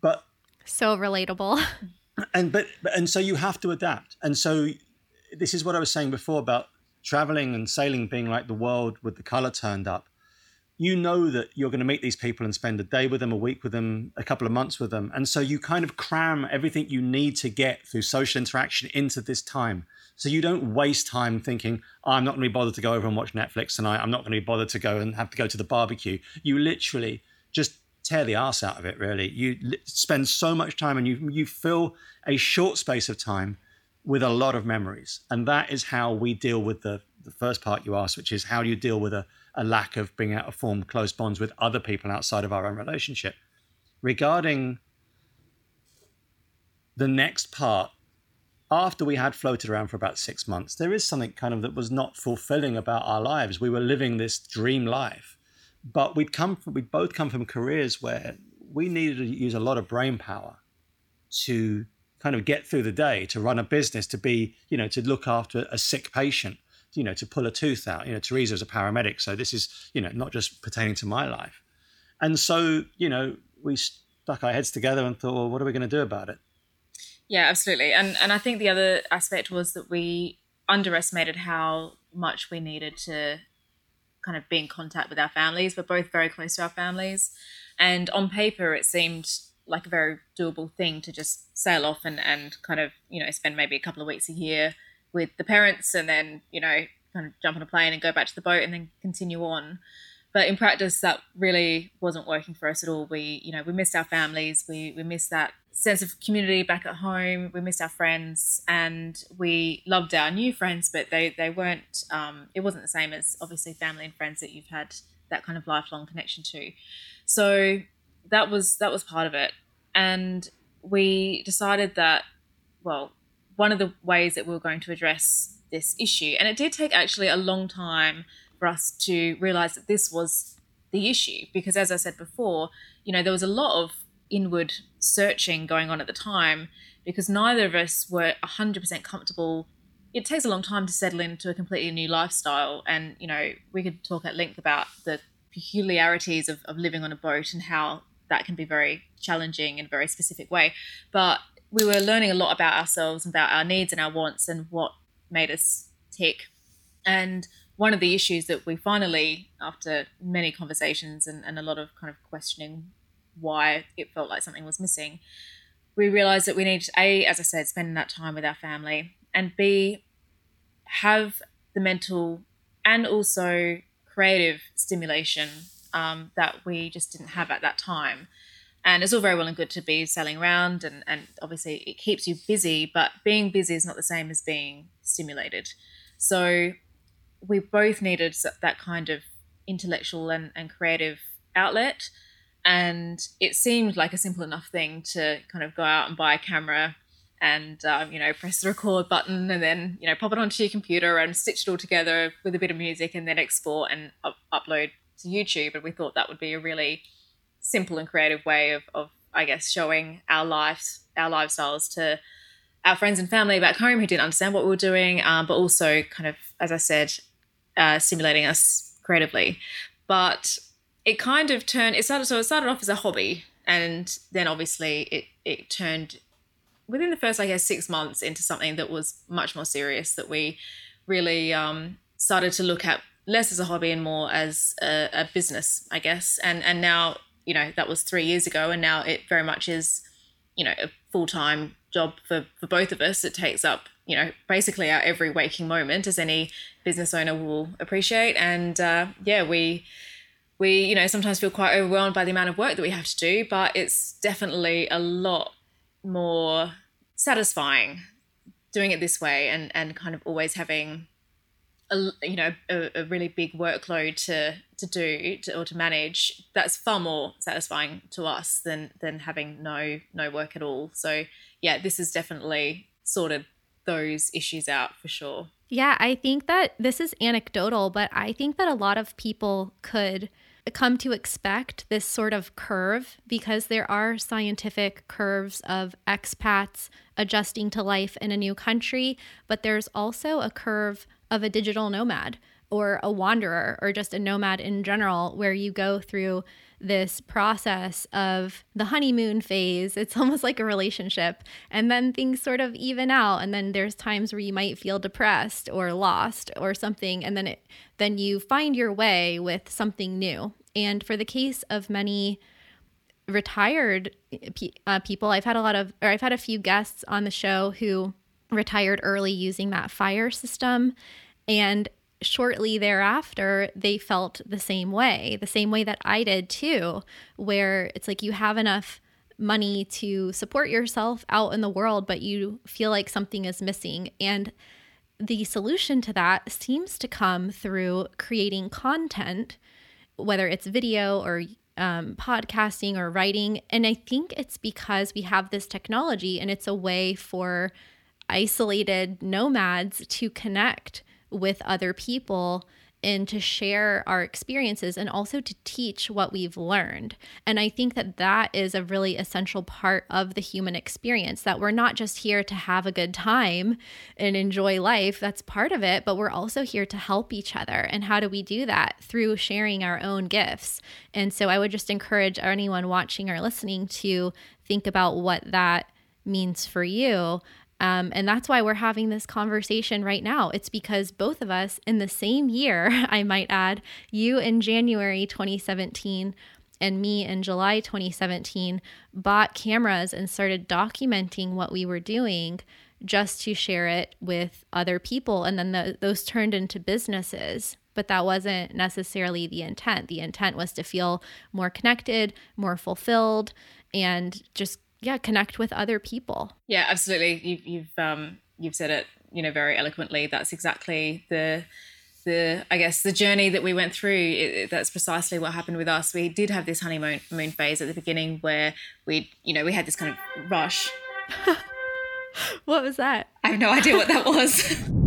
But so relatable. And but and so you have to adapt. And so this is what I was saying before about traveling and sailing being like the world with the color turned up. You know that you're going to meet these people and spend a day with them, a week with them, a couple of months with them. And so you kind of cram everything you need to get through social interaction into this time. So you don't waste time thinking, oh, I'm not going to be bothered to go over and watch Netflix tonight. I'm not going to be bothered to go and have to go to the barbecue. You literally just tear the ass out of it, really. You spend so much time and you, you fill a short space of time with a lot of memories. And that is how we deal with the, the first part you asked, which is how do you deal with a, a lack of being able to form close bonds with other people outside of our own relationship? Regarding the next part, after we had floated around for about six months, there is something kind of that was not fulfilling about our lives. We were living this dream life, but we'd come from, we'd both come from careers where we needed to use a lot of brain power to kind of get through the day, to run a business, to be, you know, to look after a sick patient, you know, to pull a tooth out. You know, Terysa is a paramedic, so this is, you know, not just pertaining to my life. And so, you know, we stuck our heads together and thought, well, what are we going to do about it? Yeah, absolutely. And and I think the other aspect was that we underestimated how much we needed to kind of be in contact with our families. We're both very close to our families. And on paper it seemed like a very doable thing to just sail off and, and kind of, you know, spend maybe a couple of weeks a year with the parents and then, you know, kind of jump on a plane and go back to the boat and then continue on. But in practice that really wasn't working for us at all. We, you know, we missed our families, we we missed that sense of community back at home. We missed our friends, and we loved our new friends, but they they weren't. Um, it wasn't the same as obviously family and friends that you've had that kind of lifelong connection to. So that was that was part of it, and we decided that well, one of the ways that we were going to address this issue, and it did take actually a long time for us to realize that this was the issue because as I said before, you know, there was a lot of inward searching going on at the time because neither of us were 100% comfortable. It takes a long time to settle into a completely new lifestyle. And, you know, we could talk at length about the peculiarities of, of living on a boat and how that can be very challenging in a very specific way. But we were learning a lot about ourselves, about our needs and our wants, and what made us tick. And one of the issues that we finally, after many conversations and, and a lot of kind of questioning why it felt like something was missing, we realized that we needed a, as I said, spending that time with our family, and b, have the mental and also creative stimulation um, that we just didn't have at that time. And it's all very well and good to be sailing around, and, and obviously it keeps you busy, but being busy is not the same as being stimulated. So we both needed that kind of intellectual and, and creative outlet. And it seemed like a simple enough thing to kind of go out and buy a camera and um, you know press the record button and then you know pop it onto your computer and stitch it all together with a bit of music and then export and up- upload to YouTube. And we thought that would be a really simple and creative way of, of I guess showing our lives our lifestyles to our friends and family back home who didn't understand what we were doing, um, but also kind of as I said, uh, stimulating us creatively. But it kind of turned. It started so it started off as a hobby, and then obviously it it turned within the first, I guess, six months into something that was much more serious. That we really um, started to look at less as a hobby and more as a, a business, I guess. And and now you know that was three years ago, and now it very much is you know a full time job for for both of us. It takes up you know basically our every waking moment, as any business owner will appreciate. And uh, yeah, we we you know sometimes feel quite overwhelmed by the amount of work that we have to do, but it's definitely a lot more satisfying doing it this way and and kind of always having a you know a, a really big workload to to do to, or to manage that's far more satisfying to us than than having no no work at all. So yeah this has definitely sorted those issues out for sure. Yeah i think that this is anecdotal but i think that a lot of people could come to expect this sort of curve because there are scientific curves of expats adjusting to life in a new country, but there's also a curve of a digital nomad or a wanderer or just a nomad in general where you go through this process of the honeymoon phase. It's almost like a relationship. And then things sort of even out. And then there's times where you might feel depressed or lost or something. And then it then you find your way with something new. And for the case of many retired uh, people, I've had a lot of, or I've had a few guests on the show who retired early using that fire system. And shortly thereafter, they felt the same way, the same way that I did too, where it's like you have enough money to support yourself out in the world, but you feel like something is missing. And the solution to that seems to come through creating content, whether it's video or um, podcasting or writing. And I think it's because we have this technology and it's a way for isolated nomads to connect with other people and to share our experiences and also to teach what we've learned. And I think that that is a really essential part of the human experience that we're not just here to have a good time and enjoy life, that's part of it, but we're also here to help each other. And how do we do that? Through sharing our own gifts. And so I would just encourage anyone watching or listening to think about what that means for you um, and that's why we're having this conversation right now. It's because both of us, in the same year, I might add, you in January 2017 and me in July 2017, bought cameras and started documenting what we were doing just to share it with other people. And then the, those turned into businesses. But that wasn't necessarily the intent. The intent was to feel more connected, more fulfilled, and just yeah connect with other people yeah absolutely you've you've um you've said it you know very eloquently that's exactly the the I guess the journey that we went through. It, that's precisely what happened with us. We did have this honeymoon moon phase at the beginning where we, you know, we had this kind of rush. what was that? I have no idea what that was.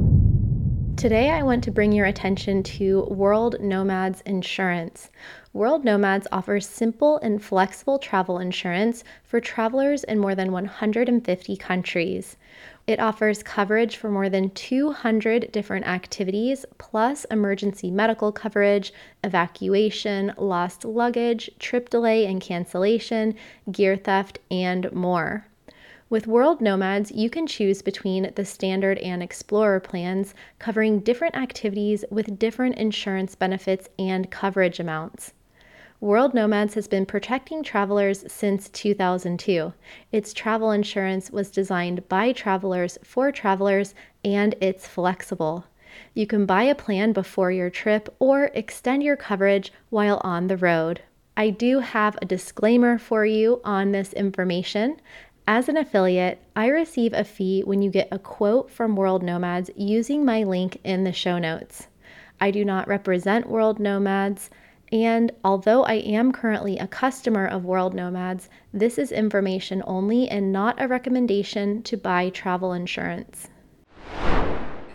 Today, I want to bring your attention to World Nomads Insurance. World Nomads offers simple and flexible travel insurance for travelers in more than 150 countries. It offers coverage for more than 200 different activities, plus emergency medical coverage, evacuation, lost luggage, trip delay and cancellation, gear theft, and more. With World Nomads, you can choose between the Standard and Explorer plans, covering different activities with different insurance benefits and coverage amounts. World Nomads has been protecting travelers since 2002. Its travel insurance was designed by travelers for travelers and it's flexible. You can buy a plan before your trip or extend your coverage while on the road. I do have a disclaimer for you on this information. As an affiliate, I receive a fee when you get a quote from World Nomads using my link in the show notes. I do not represent World Nomads. And although I am currently a customer of World Nomads, this is information only and not a recommendation to buy travel insurance.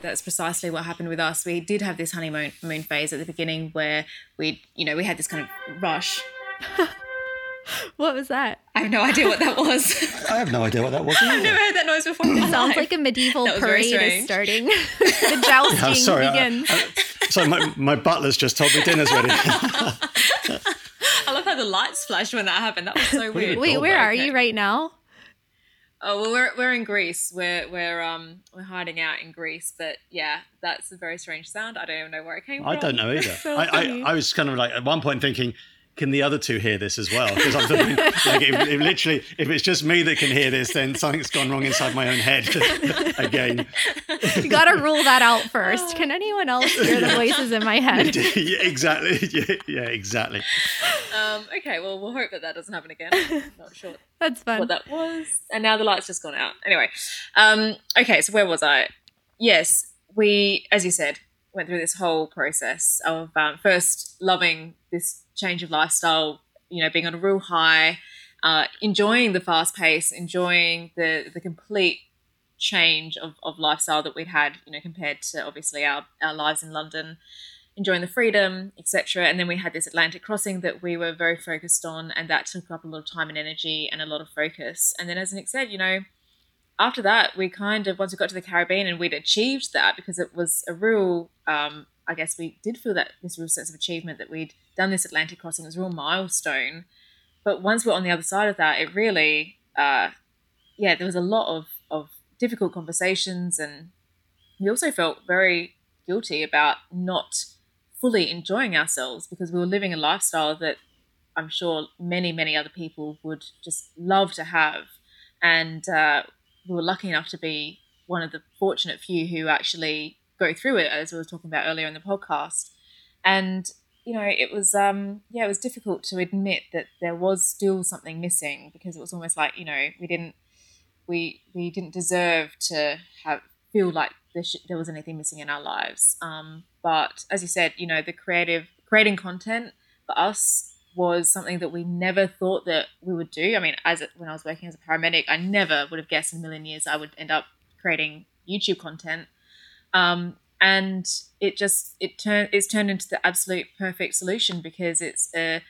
That's precisely what happened with us. We did have this honeymoon moon phase at the beginning where we, you know, we had this kind of rush. what was that? I have no idea what that was. I have no idea what that was. I've never heard that noise before. It sounds like a medieval parade is starting. the jousting I'm sorry, begins. I, I, so my, my butler's just told me dinner's ready. I love how the lights flashed when that happened. That was so weird. Wait, where are you right now? Oh well, we're we're in Greece. We're we're um we're hiding out in Greece. But yeah, that's a very strange sound. I don't even know where it came I from. I don't know either. So I, I. I was kind of like at one point thinking, can the other two hear this as well? Because I'm thinking, like, if, if literally, if it's just me that can hear this, then something's gone wrong inside my own head again. You gotta rule that out first. Can anyone else hear the voices in my head? yeah, exactly. Yeah, yeah, exactly. Um, okay, well we'll hope that that doesn't happen again. Not sure That's fun. what that was. And now the light's just gone out. Anyway, um, okay, so where was I? Yes, we, as you said, went through this whole process of um, first loving this change of lifestyle, you know, being on a real high, uh, enjoying the fast pace, enjoying the the complete change of, of lifestyle that we'd had, you know, compared to obviously our, our lives in London, enjoying the freedom, etc. And then we had this Atlantic crossing that we were very focused on, and that took up a lot of time and energy and a lot of focus. And then, as Nick said, you know, after that, we kind of once we got to the Caribbean and we'd achieved that because it was a real, um, I guess we did feel that this real sense of achievement that we'd done this Atlantic crossing it was a real milestone. But once we're on the other side of that, it really, uh, yeah, there was a lot of of difficult conversations, and we also felt very guilty about not fully enjoying ourselves because we were living a lifestyle that I'm sure many, many other people would just love to have. And uh, we were lucky enough to be one of the fortunate few who actually go through it, as we were talking about earlier in the podcast. And you know, it was um, yeah, it was difficult to admit that there was still something missing because it was almost like you know we didn't we we didn't deserve to have feel like there, sh- there was anything missing in our lives. Um, but as you said, you know, the creative creating content for us was something that we never thought that we would do. I mean, as when I was working as a paramedic, I never would have guessed in a million years I would end up creating YouTube content. Um, and it just it turned it's turned into the absolute perfect solution because it's a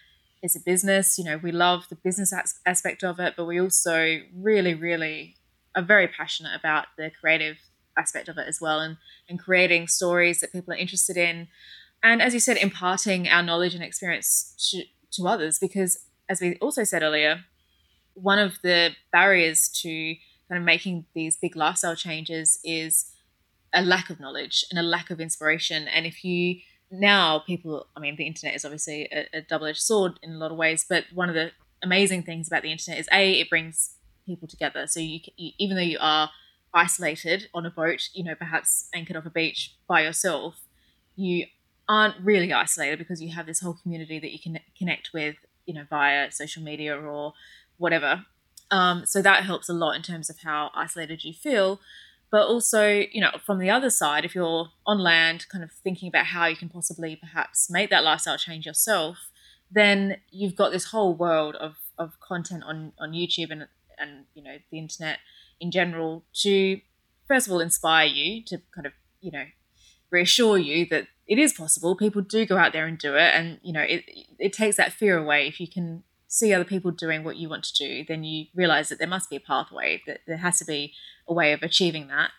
it's a business. You know, we love the business as- aspect of it, but we also really, really are very passionate about the creative aspect of it as well, and and creating stories that people are interested in, and as you said, imparting our knowledge and experience to to others. Because as we also said earlier, one of the barriers to kind of making these big lifestyle changes is a lack of knowledge and a lack of inspiration. And if you now people, I mean, the internet is obviously a, a double edged sword in a lot of ways, but one of the amazing things about the internet is a it brings people together. So you, you even though you are isolated on a boat, you know, perhaps anchored off a beach by yourself, you aren't really isolated because you have this whole community that you can connect with, you know, via social media or whatever. Um, so that helps a lot in terms of how isolated you feel. But also, you know, from the other side, if you're on land, kind of thinking about how you can possibly perhaps make that lifestyle change yourself, then you've got this whole world of, of content on, on YouTube and, and, you know, the internet in general to, first of all, inspire you to kind of, you know, reassure you that it is possible. People do go out there and do it, and you know it it takes that fear away if you can see other people doing what you want to do. Then you realize that there must be a pathway. That there has to be a way of achieving that.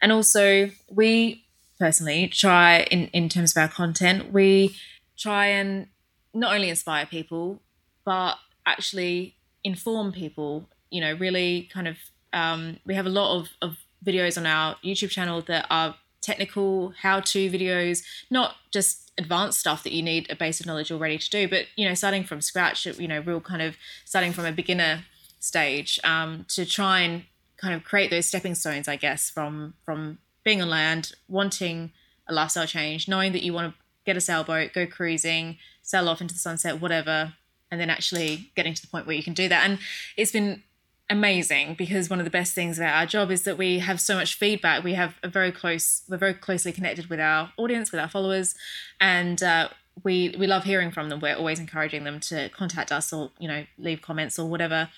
And also, we personally try in in terms of our content, we try and not only inspire people, but actually inform people. You know, really kind of um, we have a lot of, of videos on our YouTube channel that are technical how-to videos, not just advanced stuff that you need a base of knowledge already to do, but you know, starting from scratch, you know, real kind of starting from a beginner stage um, to try and kind of create those stepping stones, I guess, from from being on land, wanting a lifestyle change, knowing that you want to get a sailboat, go cruising, sail off into the sunset, whatever, and then actually getting to the point where you can do that. And it's been amazing because one of the best things about our job is that we have so much feedback. We have a very close, we're very closely connected with our audience, with our followers, and uh, we we love hearing from them. We're always encouraging them to contact us or you know leave comments or whatever.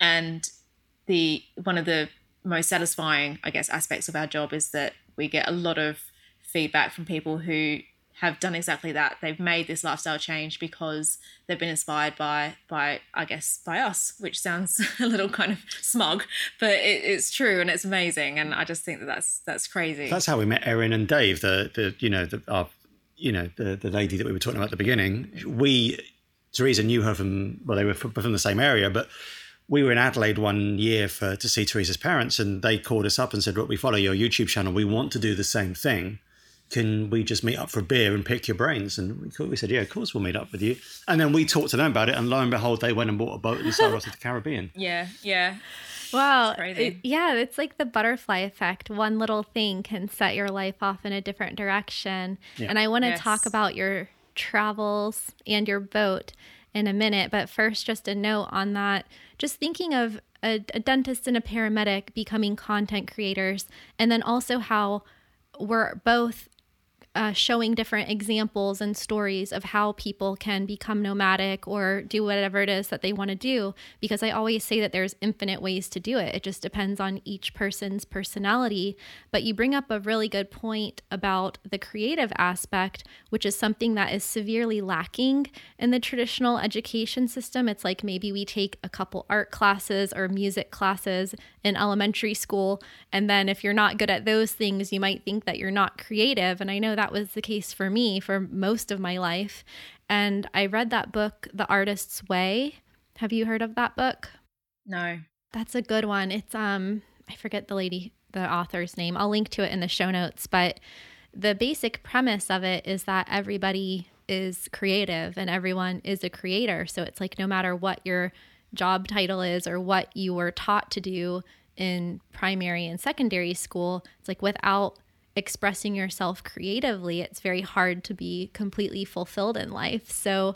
And the one of the most satisfying, I guess, aspects of our job is that we get a lot of feedback from people who have done exactly that. They've made this lifestyle change because they've been inspired by by I guess by us, which sounds a little kind of smug, but it, it's true and it's amazing. And I just think that that's that's crazy. That's how we met Erin and Dave. The the you know the our, you know the the lady that we were talking about at the beginning. We Terysa knew her from well they were from the same area, but we were in Adelaide one year for to see Terysa's parents, and they called us up and said, "Look, we follow your YouTube channel. We want to do the same thing." Can we just meet up for a beer and pick your brains? And we said, yeah, of course we'll meet up with you. And then we talked to them about it, and lo and behold, they went and bought a boat and sailed off to the Caribbean. Yeah, yeah. Wow. It, yeah, it's like the butterfly effect. One little thing can set your life off in a different direction. Yeah. And I want to yes. talk about your travels and your boat in a minute. But first, just a note on that. Just thinking of a, a dentist and a paramedic becoming content creators, and then also how we're both uh, showing different examples and stories of how people can become nomadic or do whatever it is that they want to do. Because I always say that there's infinite ways to do it. It just depends on each person's personality. But you bring up a really good point about the creative aspect, which is something that is severely lacking in the traditional education system. It's like maybe we take a couple art classes or music classes in elementary school. And then if you're not good at those things, you might think that you're not creative. And I know that that was the case for me for most of my life. And I read that book, The Artist's Way. Have you heard of that book? No. That's a good one. It's um I forget the lady the author's name. I'll link to it in the show notes, but the basic premise of it is that everybody is creative and everyone is a creator. So it's like no matter what your job title is or what you were taught to do in primary and secondary school, it's like without expressing yourself creatively, it's very hard to be completely fulfilled in life. So,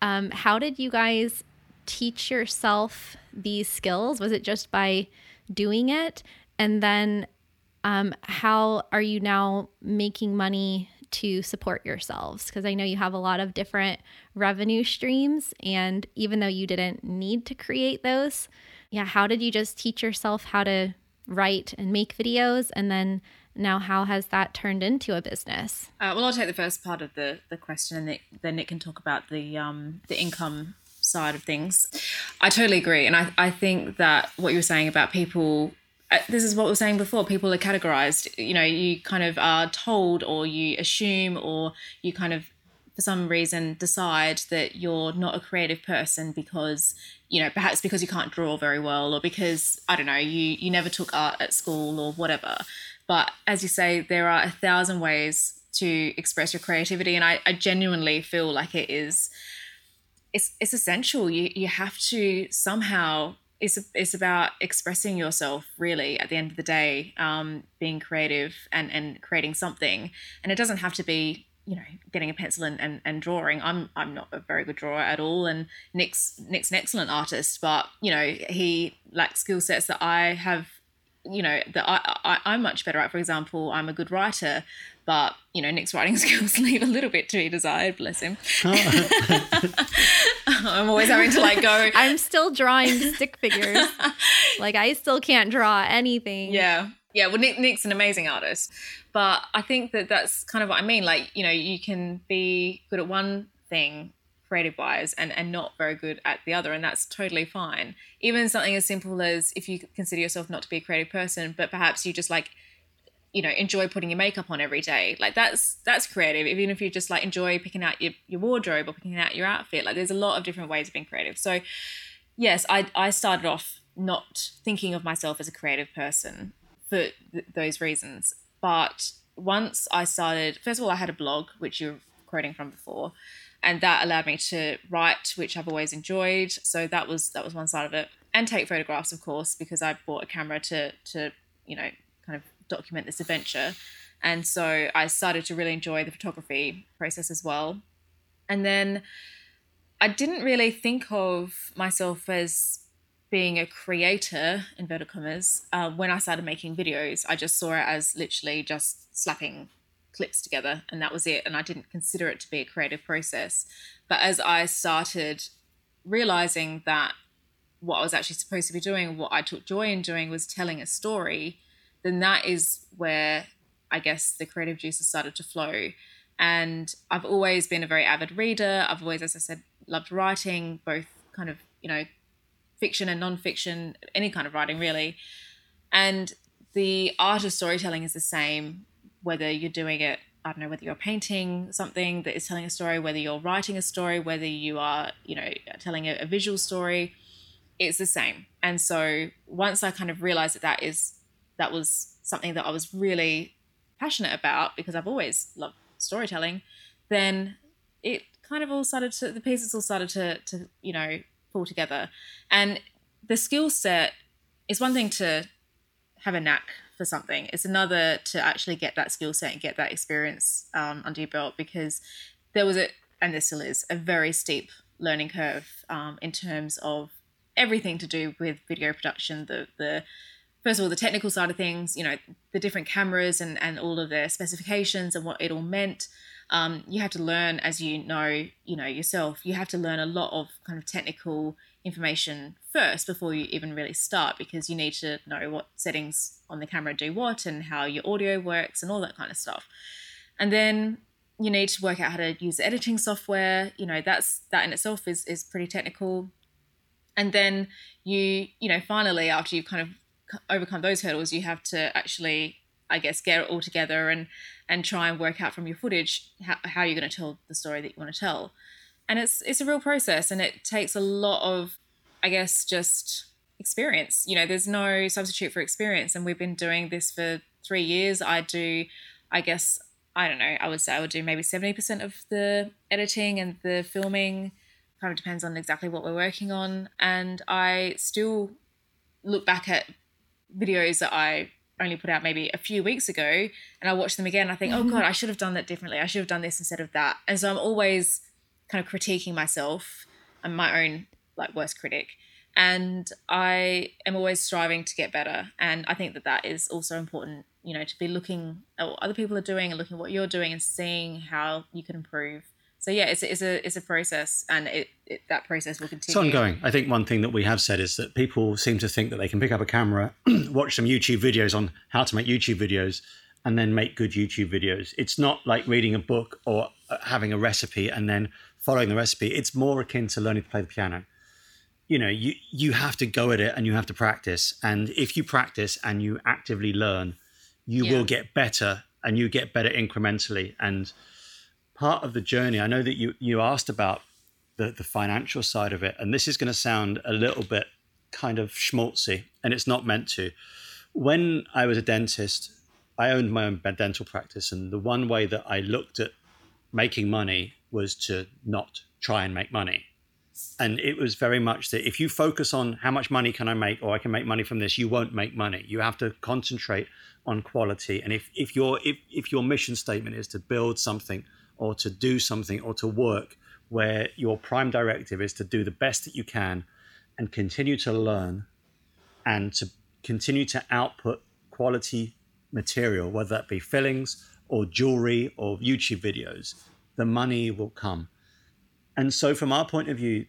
um, how did you guys teach yourself these skills? Was it just by doing it? And then, um, how are you now making money to support yourselves? Because I know you have a lot of different revenue streams. And even though you didn't need to create those, yeah, how did you just teach yourself how to write and make videos? And then now how has that turned into a business? Uh, well i'll take the first part of the, the question and then nick can talk about the um, the income side of things. I totally agree and i, I think that what you were saying about people uh, this is what we were saying before people are categorized. You know you kind of are told or you assume or you kind of for some reason decide that you're not a creative person because you know perhaps because you can't draw very well or because i don't know you you never took art at school or whatever but as you say, there are a thousand ways to express your creativity, and I, I genuinely feel like it is. It's, it's essential. You you have to somehow it's it's about expressing yourself really at the end of the day um, being creative and and creating something and it doesn't have to be you know getting a pencil and, and, and drawing i'm i'm not a very good drawer at all and nick's nick's an excellent artist but you know he lacks skill sets that i have you know that I, I I'm much better at. For example, I'm a good writer, but you know Nick's writing skills leave a little bit to be desired. Bless him. Oh. I'm always having to like go. I'm still drawing stick figures. like I still can't draw anything. Yeah, yeah, well, Nick, Nick's an amazing artist, but I think that that's kind of what I mean. Like, you know, you can be good at one thing creative wise and, and not very good at the other, and that's totally fine. Even something as simple as if you consider yourself not to be a creative person, but perhaps you just like you know enjoy putting your makeup on every day like that's that's creative even if you just like enjoy picking out your, your wardrobe or picking out your outfit like there's a lot of different ways of being creative so yes i i started off not thinking of myself as a creative person for th- those reasons. But once I started, first of all, I had a blog, which you're quoting from before, and that allowed me to write, which I've always enjoyed. So that was that was one side of it, and take photographs, of course, because I bought a camera to to you know kind of document this adventure. And so I started to really enjoy the photography process as well. And then I didn't really think of myself as being a creator inverted commas uh, when i started making videos i just saw it as literally just slapping clips together and that was it and i didn't consider it to be a creative process. But as i started realizing that what i was actually supposed to be doing what i took joy in doing was telling a story then that is where i guess the creative juices started to flow. And i've always been a very avid reader. I've always as i said loved writing both kind of you know fiction and non-fiction, any kind of writing really. And the art of storytelling is the same whether you're doing it I don't know whether you're painting something that is telling a story, whether you're writing a story, whether you are, you know, telling a, a, visual story, it's the same. And so once I kind of realized that that is that was something that I was really passionate about because I've always loved storytelling, then it kind of all started to the pieces all started to to you know pull together. And the skill set is one thing to have a knack for something. It's another to actually get that skill set and get that experience um, under your belt because there was a, and there still is, a very steep learning curve um, in terms of everything to do with video production. The the first of all the technical side of things, you know, the different cameras and and all of their specifications and what it all meant um, you have to learn as you know you know yourself you have to learn a lot of kind of technical information first before you even really start because you need to know what settings on the camera do what and how your audio works and all that kind of stuff and then you need to work out how to use editing software you know that's that in itself is is pretty technical and then you you know finally after you've kind of overcome those hurdles you have to actually i guess get it all together and and try and work out from your footage how, how you're going to tell the story that you want to tell. And it's it's a real process and it takes a lot of I guess just experience. You know, there's no substitute for experience and we've been doing this for 3 years. I do I guess I don't know, I would say I would do maybe 70% of the editing and the filming. Kind of depends on exactly what we're working on. And I still look back at videos that I only put out maybe a few weeks ago and I watch them again I think oh mm-hmm. god I should have done that differently I should have done this instead of that and so I'm always kind of critiquing myself I'm my own like worst critic and I am always striving to get better and I think that that is also important you know to be looking at what other people are doing and looking at what you're doing and seeing how you can improve so yeah, it's, it's a it's a process, and it, it, that process will continue. It's ongoing. I think one thing that we have said is that people seem to think that they can pick up a camera, watch some YouTube videos on how to make YouTube videos, and then make good YouTube videos. It's not like reading a book or uh, having a recipe and then following the recipe. It's more akin to learning to play the piano. You know, you you have to go at it and you have to practice. And if you practice and you actively learn, you yeah. will get better and you get better incrementally. And part of the journey, I know that you you asked about the the financial side of it, and this is going to sound a little bit kind of schmaltzy, and it's not meant to. When I was a dentist, I owned my own dental practice, and the one way that I looked at making money was to not try and make money. And it was very much that if you focus on how much money can I make or I can make money from this, you won't make money. You have to concentrate on quality. And if, if your if, if your mission statement is to build something or to do something or to work where your prime directive is to do the best that you can and continue to learn and to continue to output quality material, whether that be fillings or jewelry or YouTube videos, the money will come. And so, from our point of view,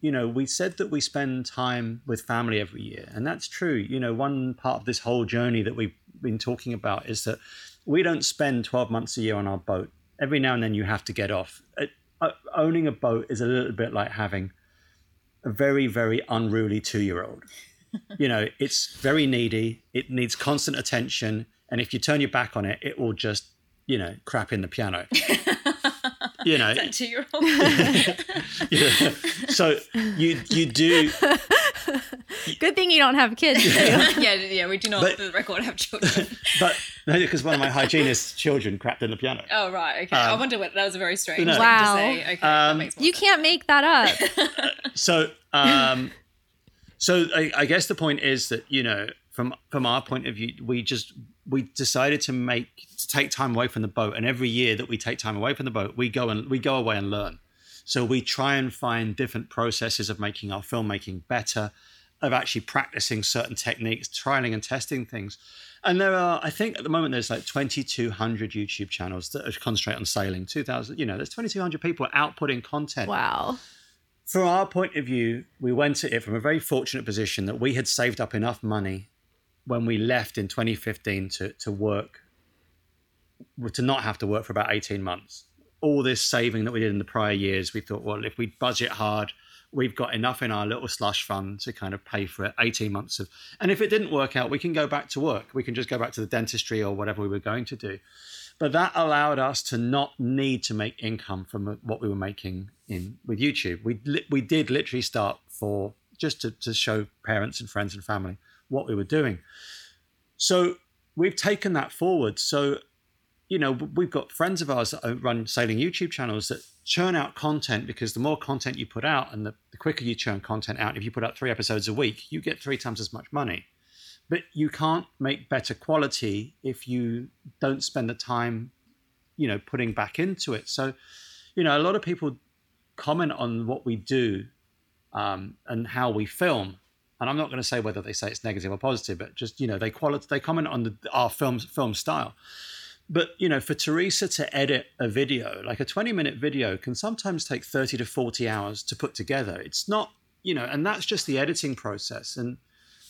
you know, we said that we spend time with family every year, and that's true. You know, one part of this whole journey that we've been talking about is that we don't spend 12 months a year on our boat. Every now and then you have to get off. It, uh, owning a boat is a little bit like having a very, very unruly two year old. you know, it's very needy, it needs constant attention. And if you turn your back on it, it will just, you know, crap in the piano. you know, two year old. yeah. So you you do Good thing you don't have kids. too. yeah, yeah, we do not, But- for the record, have children. but no, because one of my hygienist children crapped in the piano. Oh, right. Okay. I wonder what that was a very strange No. Wow. to say. Okay. Um, makes you sense. can't make that up. So um so I, I guess the point is that, you know, from from our point of view, we just we decided to make to take time away from the boat. And every year that we take time away from the boat, we go and we go away and learn. So we try and find different processes of making our filmmaking better, of actually practicing certain techniques, trialing and testing things. And there are, I think at the moment, there's like 2,200 YouTube channels that are concentrate on sailing. 2,000, you know, there's 2,200 people outputting content. Wow. From our point of view, we went at it from a very fortunate position that we had saved up enough money when we left in 2015 to, to work, to not have to work for about 18 months. All this saving that we did in the prior years, we thought, well, if we budget hard, we've got enough in our little slush fund to kind of pay for it 18 months of. And if it didn't work out, we can go back to work. We can just go back to the dentistry or whatever we were going to do. But that allowed us to not need to make income from what we were making in with YouTube. We we did literally start for just to, to show parents and friends and family what we were doing. So we've taken that forward. So you know we've got friends of ours that run sailing YouTube channels that churn out content because the more content you put out and the, the quicker you churn content out, if you put out three episodes a week, you get three times as much money but you can't make better quality if you don't spend the time you know putting back into it so you know a lot of people comment on what we do um, and how we film and i'm not going to say whether they say it's negative or positive but just you know they quality they comment on the, our film film style. But you know for Terysa to edit a video like a 20 minute video can sometimes take 30 to 40 hours to put together. It's not you know and that's just the editing process. And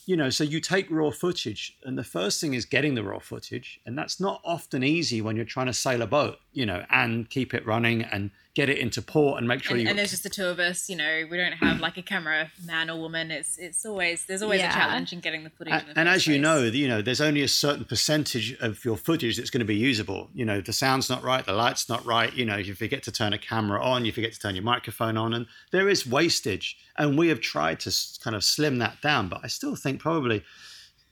you know, so you take raw footage, and the first thing is getting the raw footage, and that's not often easy when you're trying to sail a boat, you know, and keep it running and get it into port and make sure and, you. and there's just the two of us. You know, we don't have like a camera man or woman. It's it's always there's always Yeah. a challenge in getting the footage. and, in the and first as you place. know, you know, there's only a certain percentage of your footage that's going to be usable. You know, the sound's not right, the light's not right. You know, you forget to turn a camera on, you forget to turn your microphone on, and there is wastage. And we have tried to kind of slim that down, but I still think probably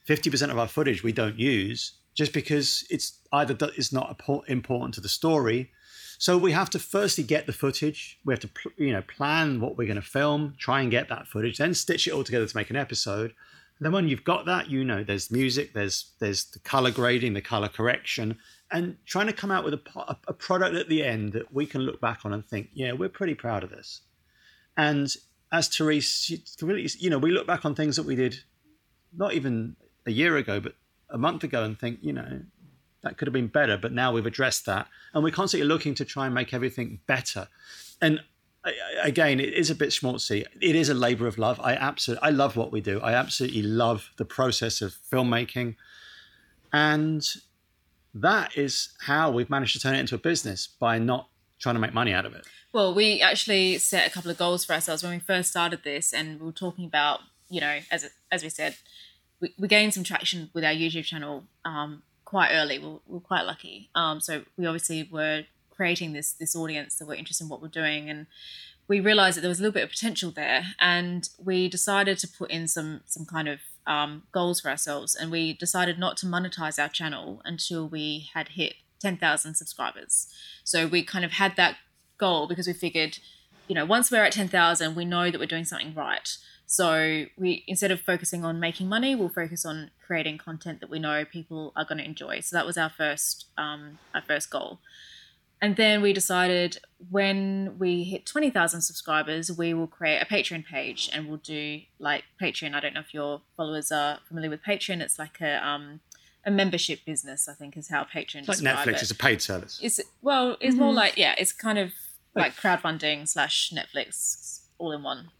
50% of our footage we don't use just because it's either that it's not important to the story. So we have to firstly get the footage. We have to, you know, plan what we're going to film, try and get that footage, then stitch it all together to make an episode. And then when you've got that, you know, there's music, there's there's the color grading, the color correction, and trying to come out with a, a product at the end that we can look back on and think, yeah, we're pretty proud of this. And as Terysa, really, you know, we look back on things that we did not even a year ago, but a month ago, and think, you know, that could have been better. But now we've addressed that, and we're constantly looking to try and make everything better. And again, it is a bit schmaltzy. It is a labor of love. I absolutely, I love what we do. I absolutely love the process of filmmaking, and that is how we've managed to turn it into a business by not trying to make money out of it. Well, we actually set a couple of goals for ourselves when we first started this, and we were talking about, you know, as as we said, we, we gained some traction with our YouTube channel um, quite early. We we're, we quite lucky. Um, so we obviously were creating this this audience that were interested in what we're doing, and we realized that there was a little bit of potential there, and we decided to put in some some kind of um, goals for ourselves, and we decided not to monetize our channel until we had hit ten thousand subscribers. So we kind of had that goal because we figured, you know, once we're at 10,000, we know that we're doing something right. So we instead of focusing on making money, we'll focus on creating content that we know people are going to enjoy. So that was our first um, our first goal. And then we decided when we hit 20,000 subscribers, we will create a Patreon page and we'll do like Patreon. I don't know if your followers are familiar with Patreon. It's like a um, a membership business, I think is how Patreon It's like Netflix, it. it's a paid service. It's well, it's more like yeah, it's kind of like crowdfunding slash Netflix all in one.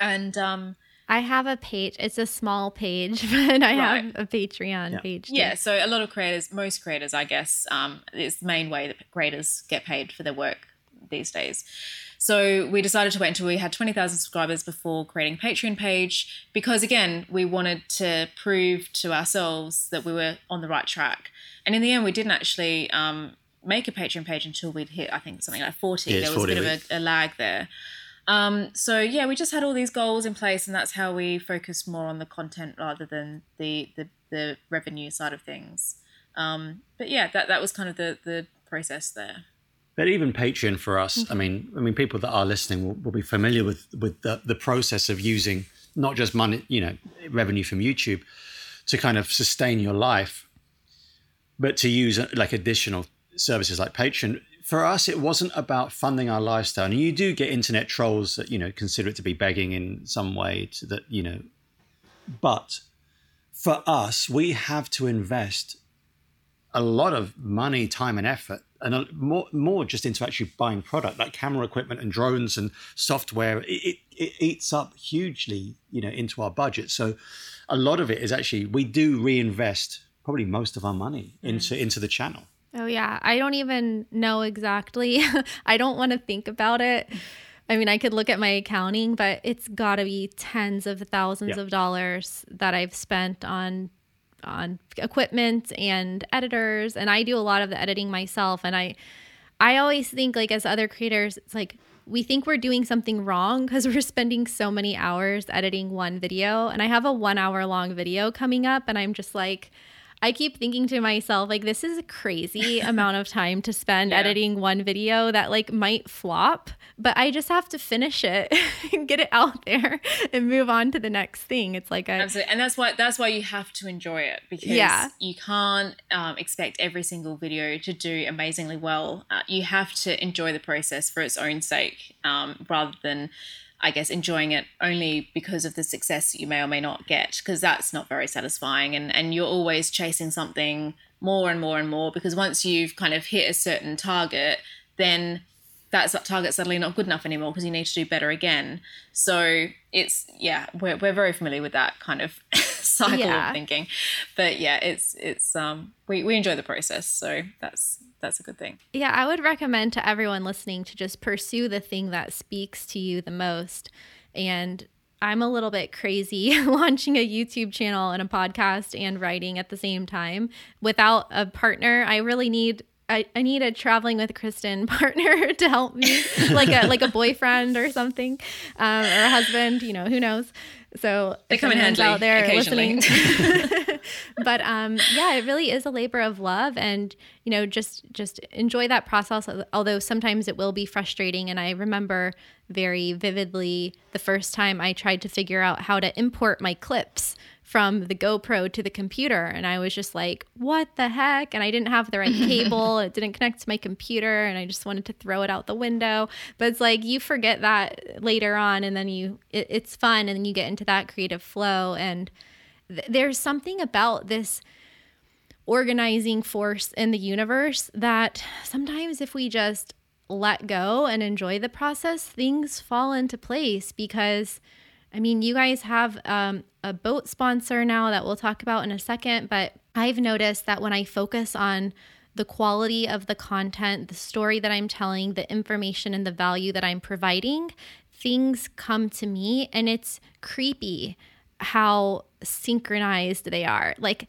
And um, I have a page. It's a small page, but I Right. have a Patreon Yeah. page. too. Yeah, so a lot of creators, most creators, I guess, um, it's the main way that creators get paid for their work these days. So we decided to wait until we had 20,000 subscribers before creating a Patreon page because, again, we wanted to prove to ourselves that we were on the right track. And in the end, we didn't actually um, make a Patreon page until we'd hit, I think, something like 40. Yeah, it's there was 40 a bit of a, a lag there. Um, so yeah, we just had all these goals in place, and that's how we focused more on the content rather than the the, the revenue side of things. Um, but yeah, that that was kind of the the process there. But even Patreon for us, I mean, I mean, people that are listening will, will be familiar with with the, the process of using not just money, you know, revenue from YouTube to kind of sustain your life, but to use uh, like additional services like Patreon. For us, it wasn't about funding our lifestyle. And you do get internet trolls that you know consider it to be begging in some way to that you know, but for us, we have to invest a lot of money, time, and effort, and a, more more just into actually buying product like camera equipment and drones and software. It, it, it eats up hugely, you know, into our budget. So a lot of it is actually we do reinvest probably most of our money into into the channel. Oh yeah, I don't even know exactly. I don't want to think about it. I mean, I could look at my accounting, but it's got to be tens of thousands of dollars that I've spent on on equipment and editors, and I do a lot of the editing myself. And I, I always think like as other creators, it's like we think we're doing something wrong because we're spending so many hours editing one video. And I have a one hour long video coming up, and I'm just like. I keep thinking to myself, like, this is a crazy amount of time to spend Yeah. editing one video that, like, might flop, but I just have to finish it and get it out there and move on to the next thing. It's like a, Absolutely, and that's why that's why you have to enjoy it because Yeah. you can't um, expect every single video to do amazingly well. Uh, you have to enjoy the process for its own sake, um, rather than. I guess enjoying it only because of the success you may or may not get, because that's not very satisfying. And, and you're always chasing something more and more and more, because once you've kind of hit a certain target, then that's that target suddenly not good enough anymore because you need to do better again. So it's yeah, we're we're very familiar with that kind of cycle Yeah. of thinking. But yeah, it's it's um we, we enjoy the process, so that's that's a good thing. Yeah, I would recommend to everyone listening to just pursue the thing that speaks to you the most. And I'm a little bit crazy launching a YouTube channel and a podcast and writing at the same time without a partner. I really need I, I need a traveling with Kristin partner to help me, like a like a boyfriend or something, um, or a husband. You know, who knows? So They come in handy out there listening, but um, yeah, it really is a labor of love, and you know, just just enjoy that process. Although sometimes it will be frustrating, and I remember very vividly the first time I tried to figure out how to import my clips from the GoPro to the computer, and I was just like, "What the heck?" And I didn't have the right cable; it didn't connect to my computer, and I just wanted to throw it out the window. But it's like you forget that later on, and then you it, it's fun, and then you get into that creative flow and th- there's something about this organizing force in the universe that sometimes if we just let go and enjoy the process, things fall into place because I mean, you guys have um, a boat sponsor now that we'll talk about in a second, but I've noticed that when I focus on the quality of the content, the story that I'm telling, the information and the value that I'm providing, things come to me and it's creepy how synchronized they are. Like,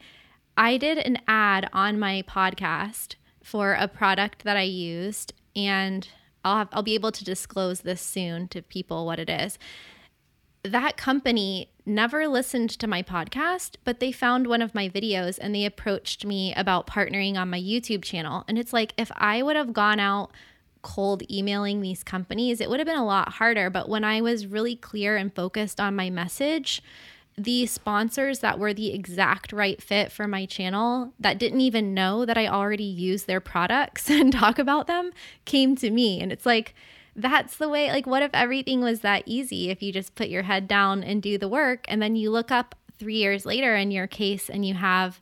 I did an ad on my podcast for a product that I used, and I'll have, I'll be able to disclose this soon to people what it is. That company never listened to my podcast, but they found one of my videos and they approached me about partnering on my YouTube channel. And it's like if I would have gone out cold emailing these companies, it would have been a lot harder. But when I was really clear and focused on my message, the sponsors that were the exact right fit for my channel that didn't even know that I already use their products and talk about them came to me. And it's like, that's the way, like, what if everything was that easy? If you just put your head down and do the work, and then you look up three years later in your case and you have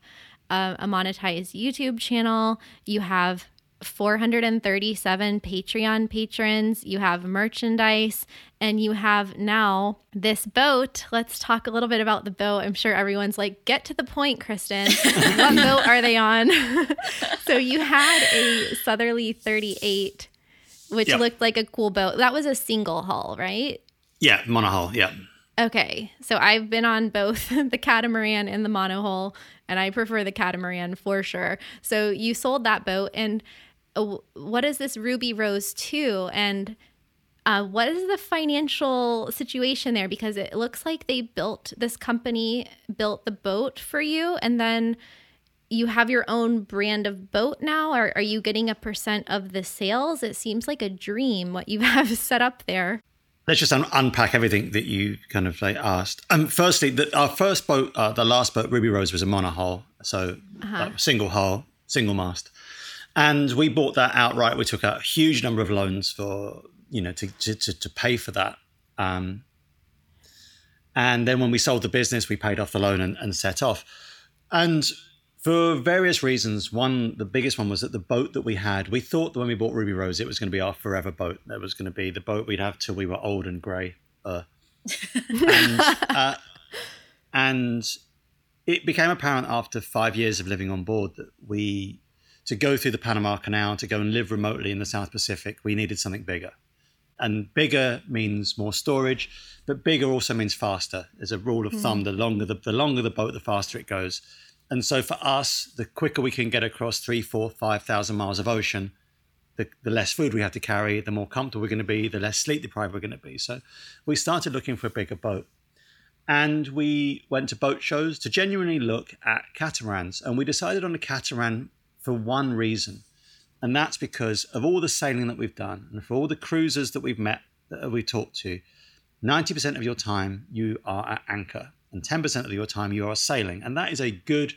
a, a monetized YouTube channel, you have 437 Patreon patrons, you have merchandise, and you have now this boat. Let's talk a little bit about the boat. I'm sure everyone's like, get to the point, Kristin. what boat are they on? so you had a Southerly 38, which yep. looked like a cool boat. That was a single hull, right? Yeah, monohull. Yeah. Okay, so I've been on both the catamaran and the monohull, and I prefer the catamaran for sure. So you sold that boat, and uh, what is this Ruby Rose 2? And uh, what is the financial situation there? Because it looks like they built this company, built the boat for you, and then you have your own brand of boat now. Or are you getting a percent of the sales? It seems like a dream what you have set up there let's just un- unpack everything that you kind of like asked. Um, firstly, the, our first boat, uh, the last boat, Ruby Rose, was a monohull, so uh-huh. single hull, single mast, and we bought that outright. We took out a huge number of loans for you know to to, to pay for that. Um, and then when we sold the business, we paid off the loan and, and set off. And for various reasons. One, the biggest one was that the boat that we had, we thought that when we bought Ruby Rose, it was going to be our forever boat. That was going to be the boat we'd have till we were old and grey. Uh, and, uh, and it became apparent after five years of living on board that we, to go through the Panama Canal, to go and live remotely in the South Pacific, we needed something bigger. And bigger means more storage, but bigger also means faster. There's a rule of mm. thumb: the longer the, the longer the boat, the faster it goes. And so for us, the quicker we can get across three, four, five thousand miles of ocean, the, the less food we have to carry, the more comfortable we're going to be, the less sleep deprived we're going to be. So we started looking for a bigger boat. And we went to boat shows to genuinely look at catamarans. And we decided on a catamaran for one reason. And that's because of all the sailing that we've done and for all the cruisers that we've met, that we've talked to, 90% of your time you are at anchor and 10% of your time you are sailing. And that is a good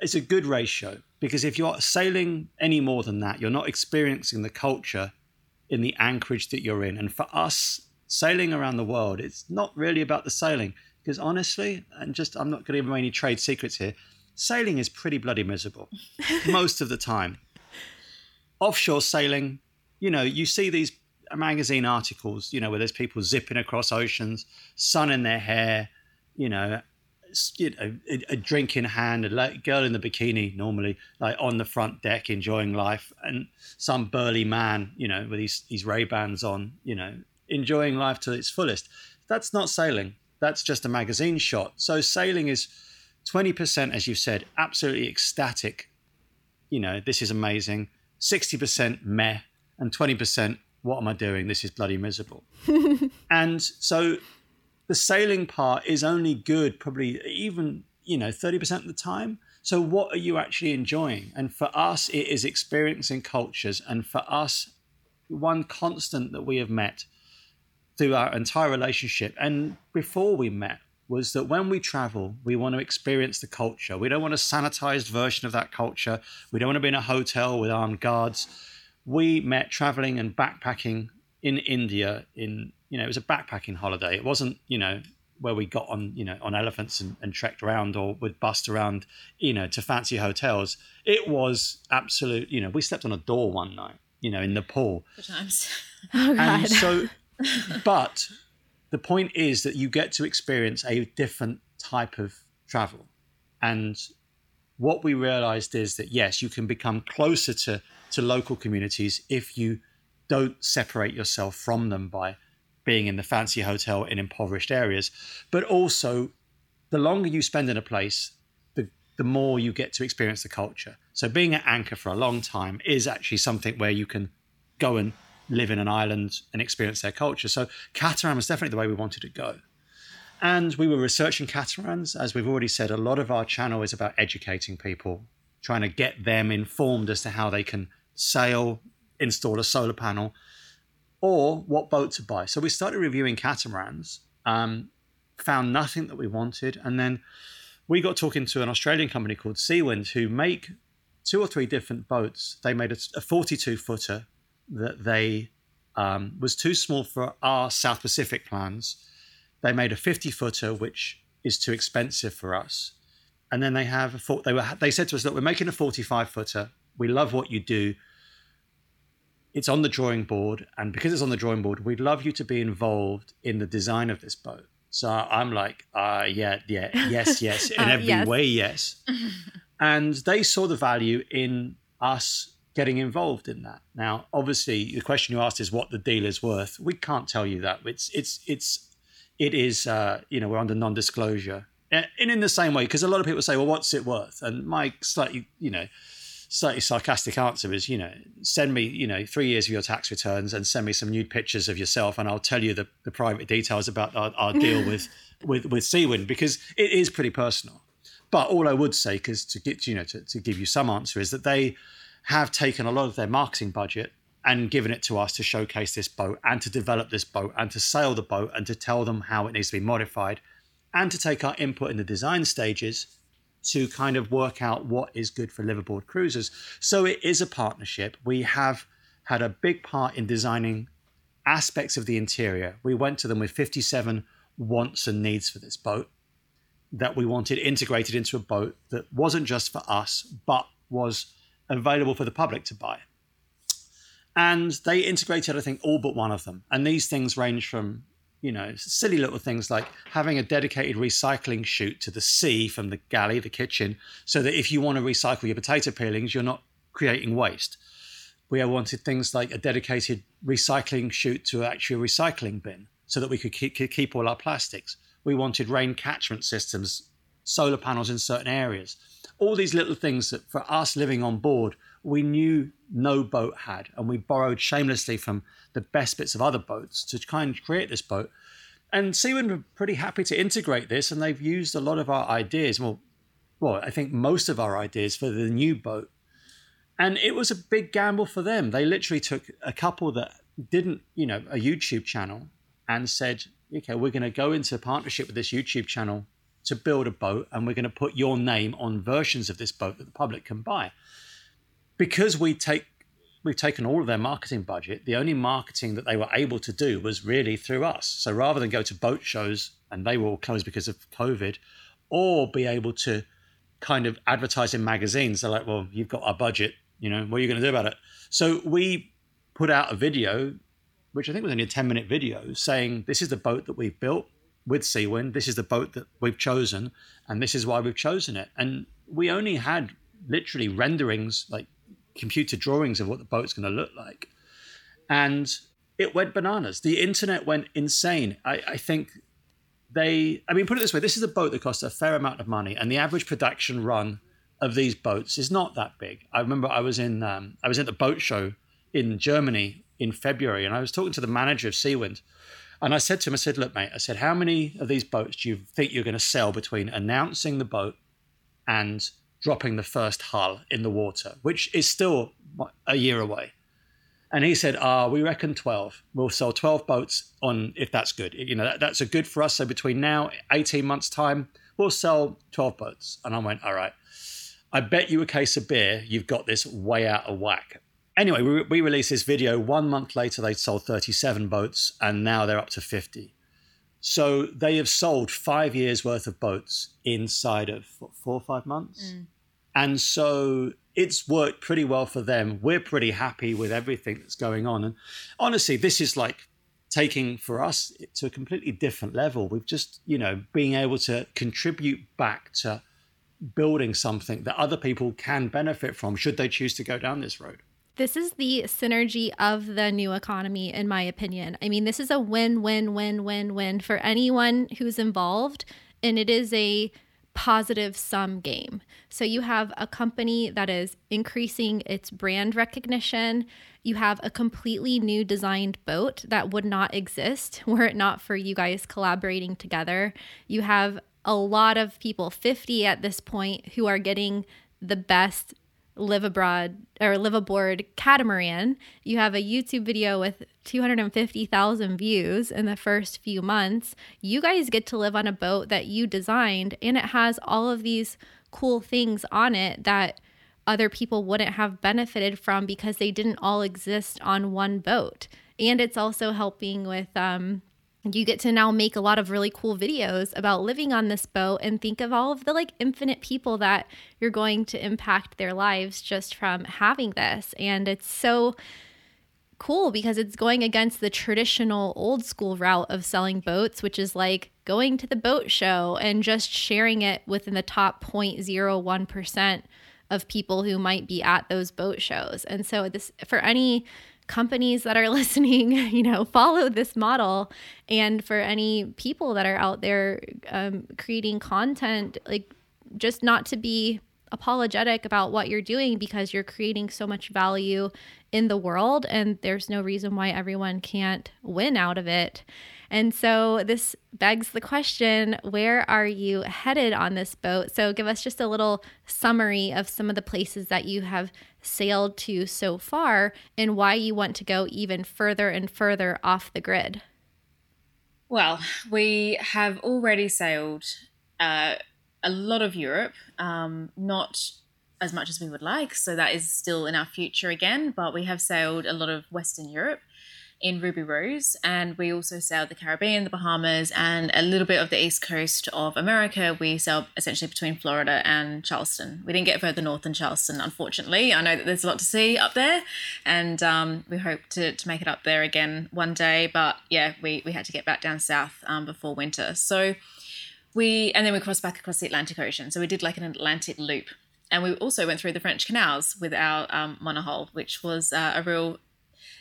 it's a good ratio because if you're sailing any more than that, you're not experiencing the culture in the anchorage that you're in. And for us, sailing around the world, it's not really about the sailing because honestly, and just I'm not going to give away any trade secrets here, sailing is pretty bloody miserable most of the time. Offshore sailing, you know, you see these magazine articles, you know, where there's people zipping across oceans, sun in their hair, you know, you know, a, a, drink in hand, a girl in the bikini normally, like on the front deck enjoying life, and some burly man, you know, with these these Ray Bans on, you know, enjoying life to its fullest. That's not sailing. That's just a magazine shot. So sailing is twenty percent, as you said, absolutely ecstatic. You know, this is amazing. Sixty percent meh, and twenty percent, what am I doing? This is bloody miserable. and so the sailing part is only good probably even you know 30% of the time. So what are you actually enjoying? And for us it is experiencing cultures. And for us one constant that we have met through our entire relationship and before we met was that when we travel we want to experience the culture. We don't want a sanitized version of that culture. We don't want to be in a hotel with armed guards. We met traveling and backpacking in india in you know, it was a backpacking holiday. It wasn't, you know, where we got on, you know, on elephants and, and trekked around or would bust around, you know, to fancy hotels. It was absolute, you know, we slept on a door one night, you know, in Nepal. Good times. Oh, God. And so, but the point is that you get to experience a different type of travel. And what we realized is that yes, you can become closer to, to local communities if you don't separate yourself from them by being in the fancy hotel in impoverished areas, but also the longer you spend in a place, the, the more you get to experience the culture. So being at Anchor for a long time is actually something where you can go and live in an island and experience their culture. So catamaran was definitely the way we wanted to go. And we were researching catamarans. As we've already said, a lot of our channel is about educating people, trying to get them informed as to how they can sail, install a solar panel, or what boat to buy. So we started reviewing catamarans, um, found nothing that we wanted, and then we got talking to an Australian company called Seawind who make two or three different boats. They made a, a 42 footer that they um, was too small for our South Pacific plans. They made a 50 footer, which is too expensive for us. And then they have a they were they said to us, look, we're making a 45 footer. We love what you do it's on the drawing board, and because it's on the drawing board, we'd love you to be involved in the design of this boat. So I'm like, uh, yeah, yeah, yes, yes, in Uh, every yes. way, yes. and they saw the value in us getting involved in that. Now, obviously, the question you asked is what the deal is worth. We can't tell you that. It's it's it's it is uh, you know we're under non-disclosure, and in the same way because a lot of people say, well, what's it worth? And my slightly you know slightly sarcastic answer is, you know, send me, you know, three years of your tax returns and send me some nude pictures of yourself, and I'll tell you the, the private details about our, our deal with with with Seawind because it is pretty personal. But all I would say, because to get you know to, to give you some answer, is that they have taken a lot of their marketing budget and given it to us to showcase this boat and to develop this boat and to sail the boat and to tell them how it needs to be modified and to take our input in the design stages to kind of work out what is good for liveaboard cruisers. So it is a partnership. We have had a big part in designing aspects of the interior. We went to them with 57 wants and needs for this boat that we wanted integrated into a boat that wasn't just for us, but was available for the public to buy. And they integrated, I think, all but one of them. And these things range from, you know, silly little things like having a dedicated recycling chute to the sea from the galley, the kitchen, so that if you want to recycle your potato peelings, you're not creating waste. We wanted things like a dedicated recycling chute to actually a recycling bin so that we could keep, could keep all our plastics. We wanted rain catchment systems, solar panels in certain areas. All these little things that for us living on board, we knew no boat had. And we borrowed shamelessly from the best bits of other boats to kind of create this boat. And Seawind were pretty happy to integrate this, and they've used a lot of our ideas. Well, well, I think most of our ideas for the new boat. And it was a big gamble for them. They literally took a couple that didn't, you know, a YouTube channel and said, okay, we're going to go into partnership with this YouTube channel to build a boat, and we're going to put your name on versions of this boat that the public can buy. Because we take we've taken all of their marketing budget, the only marketing that they were able to do was really through us. So rather than go to boat shows and they were all closed because of COVID, or be able to kind of advertise in magazines, they're like, well, you've got our budget, you know, what are you going to do about it? So we put out a video, which I think was only a 10 minute video, saying this is the boat that we've built with Seawind. This is the boat that we've chosen, and this is why we've chosen it. And we only had literally renderings, like computer drawings of what the boat's going to look like. And it went bananas. The internet went insane. I, I think they, I mean, put it this way this is a boat that costs a fair amount of money, and the average production run of these boats is not that big. I remember I was in, um, I was at the boat show in Germany in February, and I was talking to the manager of Seawind. And I said to him, I said, look, mate, I said, how many of these boats do you think you're going to sell between announcing the boat and dropping the first hull in the water, which is still a year away? And he said, ah, we reckon 12. We'll sell 12 boats on if that's good. You know, that, that's a good for us. So between now, 18 months' time, we'll sell 12 boats. And I went, all right. I bet you a case of beer, you've got this way out of whack. Anyway, we, we released this video. One month later, they'd sold 37 boats, and now they're up to 50. So they have sold five years worth of boats inside of what, four or five months. Mm. And so it's worked pretty well for them. We're pretty happy with everything that's going on. And honestly, this is like taking for us to a completely different level. We've just, you know, being able to contribute back to building something that other people can benefit from should they choose to go down this road. This is the synergy of the new economy, in my opinion. I mean, this is a win, win, win, win, win for anyone who's involved, and it is a positive sum game. So you have a company that is increasing its brand recognition. You have a completely new designed boat that would not exist were it not for you guys collaborating together. You have a lot of people, 50 at this point, who are getting the best live abroad or live aboard catamaran. You have a YouTube video with 250,000 views in the first few months. You guys get to live on a boat that you designed, and it has all of these cool things on it that other people wouldn't have benefited from because they didn't all exist on one boat. And it's also helping with um, you get to now make a lot of really cool videos about living on this boat and think of all of the like infinite people that you're going to impact their lives just from having this and it's so cool because it's going against the traditional old school route of selling boats, which is like going to the boat show and just sharing it within the top 0.01% of people who might be at those boat shows. And so this for any companies that are listening, you know, follow this model. And for any people that are out there um, creating content, like just not to be apologetic about what you're doing because you're creating so much value in the world and there's no reason why everyone can't win out of it. And so this begs the question where are you headed on this boat? So give us just a little summary of some of the places that you have sailed to so far and why you want to go even further and further off the grid. Well, we have already sailed uh, a lot of Europe, um, not as much as we would like. So that is still in our future again, but we have sailed a lot of Western Europe in Ruby Rose, and we also sailed the Caribbean, the Bahamas, and a little bit of the east coast of America. We sailed essentially between Florida and Charleston. We didn't get further north than Charleston, unfortunately. I know that there's a lot to see up there, and um, we hope to, to make it up there again one day. But yeah, we, we had to get back down south um, before winter. So we and then we crossed back across the Atlantic Ocean. So we did like an Atlantic loop, and we also went through the French canals with our um, monohull, which was uh, a real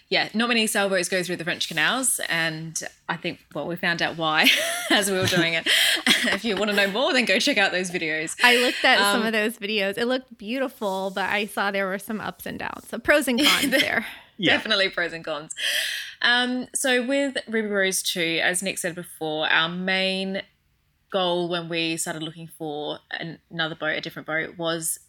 yeah, not many sailboats go through the French canals, and I think well, we found out why as we were doing it. if you want to know more, then go check out those videos. I looked at um, some of those videos. It looked beautiful, but I saw there were some ups and downs. So pros and cons there. Yeah. Definitely pros and cons. Um, so with Ruby Rose 2, as Nick said before, our main goal when we started looking for another boat, a different boat, was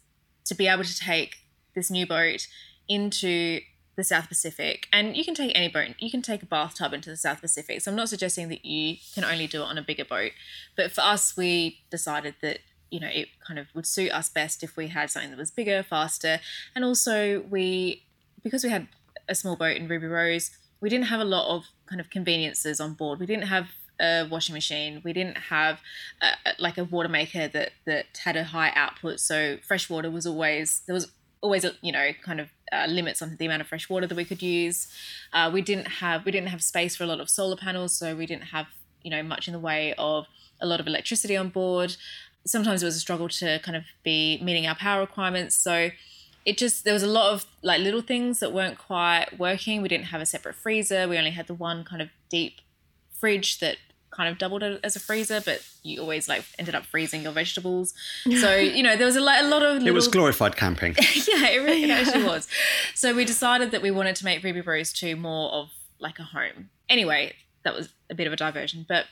to be able to take this new boat into the South Pacific. And you can take any boat, you can take a bathtub into the South Pacific. So I'm not suggesting that you can only do it on a bigger boat. But for us, we decided that, you know, it kind of would suit us best if we had something that was bigger, faster. And also, we, because we had a small boat in Ruby Rose, we didn't have a lot of kind of conveniences on board. We didn't have a washing machine. We didn't have a, like a water maker that that had a high output. So fresh water was always there was always a, you know kind of uh, limits on the amount of fresh water that we could use. Uh, we didn't have we didn't have space for a lot of solar panels, so we didn't have you know much in the way of a lot of electricity on board. Sometimes it was a struggle to kind of be meeting our power requirements. So it just there was a lot of like little things that weren't quite working. We didn't have a separate freezer. We only had the one kind of deep fridge that kind of doubled it as a freezer, but you always like ended up freezing your vegetables. So you know there was a, lot, a lot of. Little... It was glorified camping. yeah, it really yeah. actually was. So we decided that we wanted to make Ruby Rose two more of like a home. Anyway, that was a bit of a diversion, but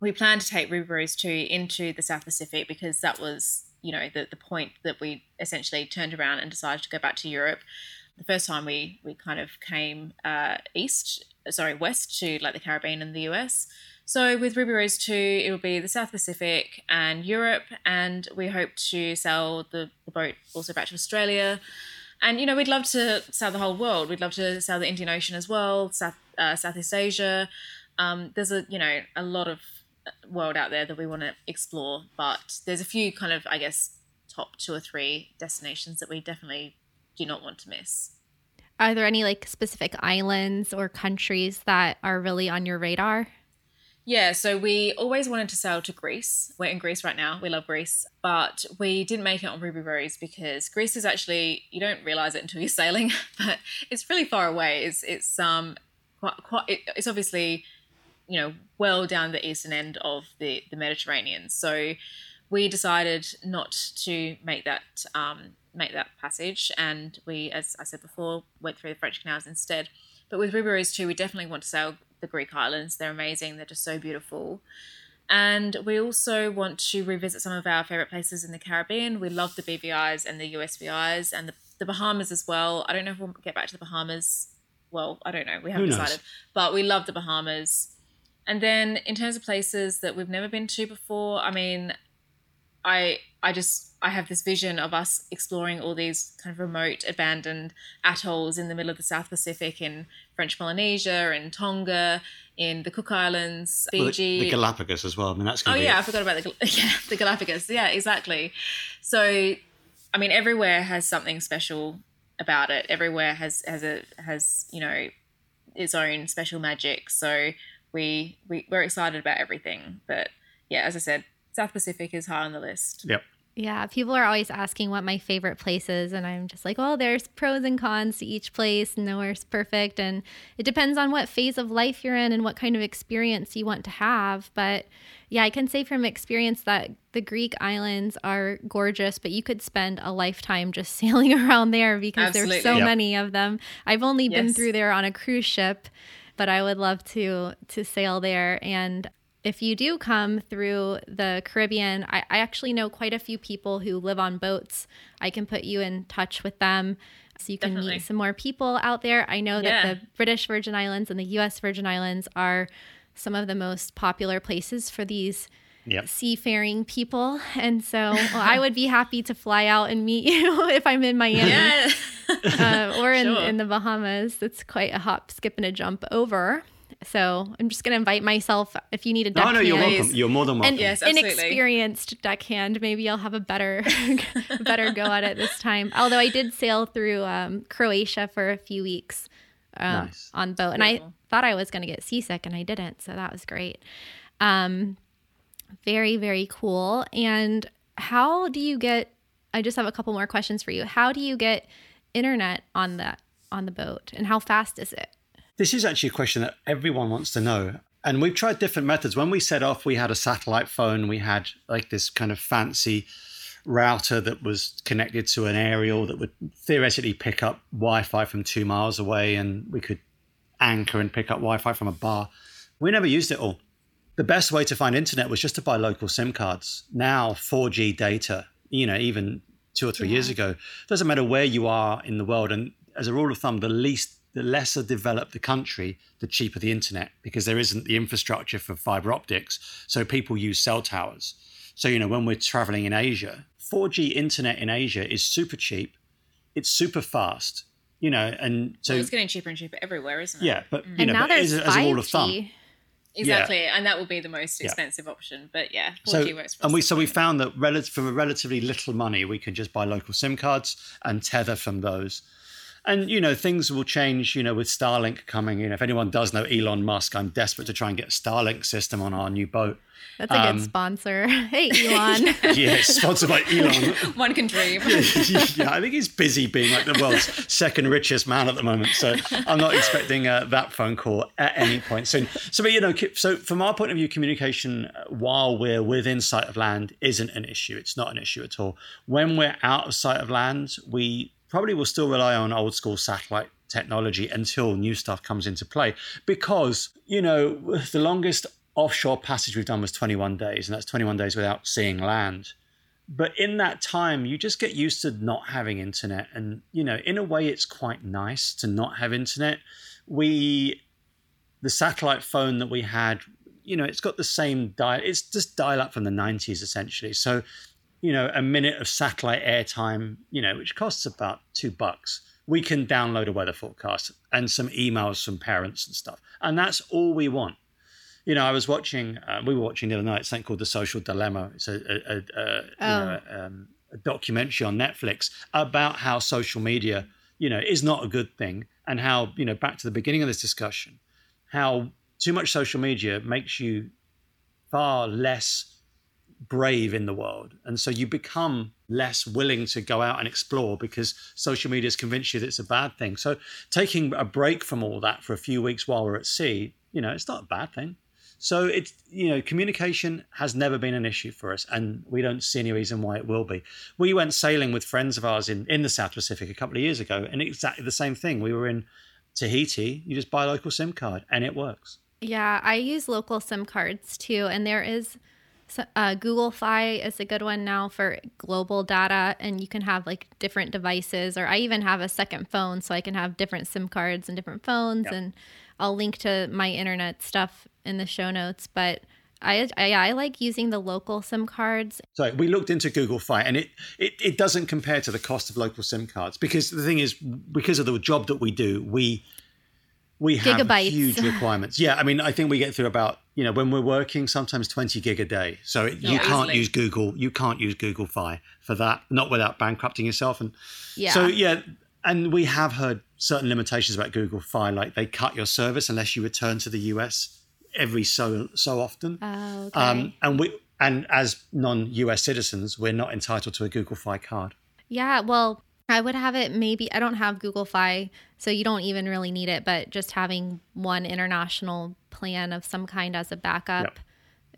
we planned to take Ruby Rose two into the South Pacific because that was you know the the point that we essentially turned around and decided to go back to Europe. The first time we we kind of came uh, east, sorry, west to like the Caribbean and the US so with Ruby Rose 2, it will be the South Pacific and Europe, and we hope to sell the, the boat also back to Australia. And you know, we'd love to sell the whole world. We'd love to sell the Indian Ocean as well, South uh, Southeast Asia. Um, there's a you know a lot of world out there that we want to explore, but there's a few kind of I guess top two or three destinations that we definitely do not want to miss. Are there any like specific islands or countries that are really on your radar? Yeah, so we always wanted to sail to Greece. We're in Greece right now. We love Greece, but we didn't make it on Ruby Rose because Greece is actually you don't realize it until you're sailing, but it's really far away. It's it's um quite quite it, it's obviously you know well down the eastern end of the the Mediterranean. So we decided not to make that um make that passage, and we, as I said before, went through the French canals instead. But with Ruby Rose too, we definitely want to sail the Greek islands. They're amazing. They're just so beautiful. And we also want to revisit some of our favorite places in the Caribbean. We love the BVIs and the USVIs and the, the Bahamas as well. I don't know if we'll get back to the Bahamas. Well, I don't know. We haven't decided. But we love the Bahamas. And then in terms of places that we've never been to before, I mean, I I just I have this vision of us exploring all these kind of remote, abandoned atolls in the middle of the South Pacific in French Polynesia, in Tonga, in the Cook Islands, Fiji, well, the, the, Galapagos as well. I mean, that's oh yeah, I forgot about the yeah the Galapagos. Yeah, exactly. So, I mean, everywhere has something special about it. Everywhere has has a has you know its own special magic. So we, we we're excited about everything. But yeah, as I said, South Pacific is high on the list. Yep. Yeah, people are always asking what my favorite place is, and I'm just like, well, there's pros and cons to each place. Nowhere's perfect, and it depends on what phase of life you're in and what kind of experience you want to have. But yeah, I can say from experience that the Greek islands are gorgeous, but you could spend a lifetime just sailing around there because Absolutely. there's so Yep. many of them. I've only been through there on a cruise ship, but I would love to to sail there and if you do come through the Caribbean, I, I actually know quite a few people who live on boats. I can put you in touch with them so you can Definitely. meet some more people out there. I know that the British Virgin Islands and the US Virgin Islands are some of the most popular places for these Yep. seafaring people. And so well, I would be happy to fly out and meet you if I'm in Miami Yeah. uh, or in, Sure. in the Bahamas. It's quite a hop, skip, and a jump over. So I'm just going to invite myself if you need a No, deckhand. no, you're welcome. You're more than welcome. An Yes, absolutely. inexperienced deckhand. Maybe I'll have a better, better go at it this time. Although I did sail through um, Croatia for a few weeks um, Nice. on boat, and I thought I was going to get seasick, and I didn't. So that was great. Um, very, very cool. And how do you get? I just have a couple more questions for you. How do you get internet on the on the boat, and how fast is it? This is actually a question that everyone wants to know. And we've tried different methods. When we set off, we had a satellite phone. We had like this kind of fancy router that was connected to an aerial that would theoretically pick up Wi Fi from two miles away. And we could anchor and pick up Wi Fi from a bar. We never used it all. The best way to find internet was just to buy local SIM cards. Now, 4G data, you know, even two or three years ago, doesn't matter where you are in the world. And as a rule of thumb, the least, the lesser developed the country, the cheaper the internet because there isn't the infrastructure for fiber optics. So people use cell towers. So, you know, when we're traveling in Asia, 4G internet in Asia is super cheap. It's super fast, you know, and so, So it's getting cheaper and cheaper everywhere, isn't it? yeah, but, you and know, now but there's as, as a rule of thumb. 5G. Exactly. And that will be the most Yeah. expensive option. But yeah, 4G so works for and we so we found that rel- for relatively little money we could just buy local sim cards and tether from those and you know things will change you know with starlink coming you know if anyone does know elon musk i'm desperate to try and get a starlink system on our new boat That's a Um, good sponsor. Hey, Elon. yeah sponsored by elon One can dream. yeah, I think he's busy being like the world's second richest man at the moment. So I'm not expecting uh, that phone call at any point soon. So, but you know, so from our point of view, communication uh, while we're within sight of land isn't an issue. It's not an issue at all. When we're out of sight of land, we probably will still rely on old school satellite technology until new stuff comes into play because you know the longest offshore passage we've done was 21 days and that's 21 days without seeing land. But in that time you just get used to not having internet and you know in a way it's quite nice to not have internet. We the satellite phone that we had you know it's got the same dial it's just dial up from the 90s essentially. So you know a minute of satellite airtime you know which costs about two bucks we can download a weather forecast and some emails from parents and stuff and that's all we want you know, I was watching. Uh, we were watching the other night something called The Social Dilemma. It's a, a, a, a, you know, um, a documentary on Netflix about how social media, you know, is not a good thing, and how you know, back to the beginning of this discussion, how too much social media makes you far less brave in the world, and so you become less willing to go out and explore because social media has convinced you that it's a bad thing. So taking a break from all that for a few weeks while we're at sea, you know, it's not a bad thing. So it's you know communication has never been an issue for us, and we don't see any reason why it will be. We went sailing with friends of ours in in the South Pacific a couple of years ago, and exactly the same thing. We were in Tahiti. You just buy a local SIM card, and it works. Yeah, I use local SIM cards too, and there is uh, Google Fi is a good one now for global data, and you can have like different devices. Or I even have a second phone, so I can have different SIM cards and different phones. And I'll link to my internet stuff in the show notes. But I, I I like using the local SIM cards. So we looked into Google Fi, and it, it it doesn't compare to the cost of local SIM cards because the thing is, because of the job that we do, we we have Gigabytes. huge requirements. Yeah, I mean, I think we get through about you know when we're working sometimes twenty gig a day. So it, you can't easily. use Google, you can't use Google Fi for that, not without bankrupting yourself. And Yeah. so yeah, and we have heard certain limitations about Google Fi, like they cut your service unless you return to the US every so so often. Oh, okay. Um, and we and as non-US citizens, we're not entitled to a Google Fi card. Yeah, well, I would have it maybe I don't have Google Fi, so you don't even really need it, but just having one international plan of some kind as a backup Yep.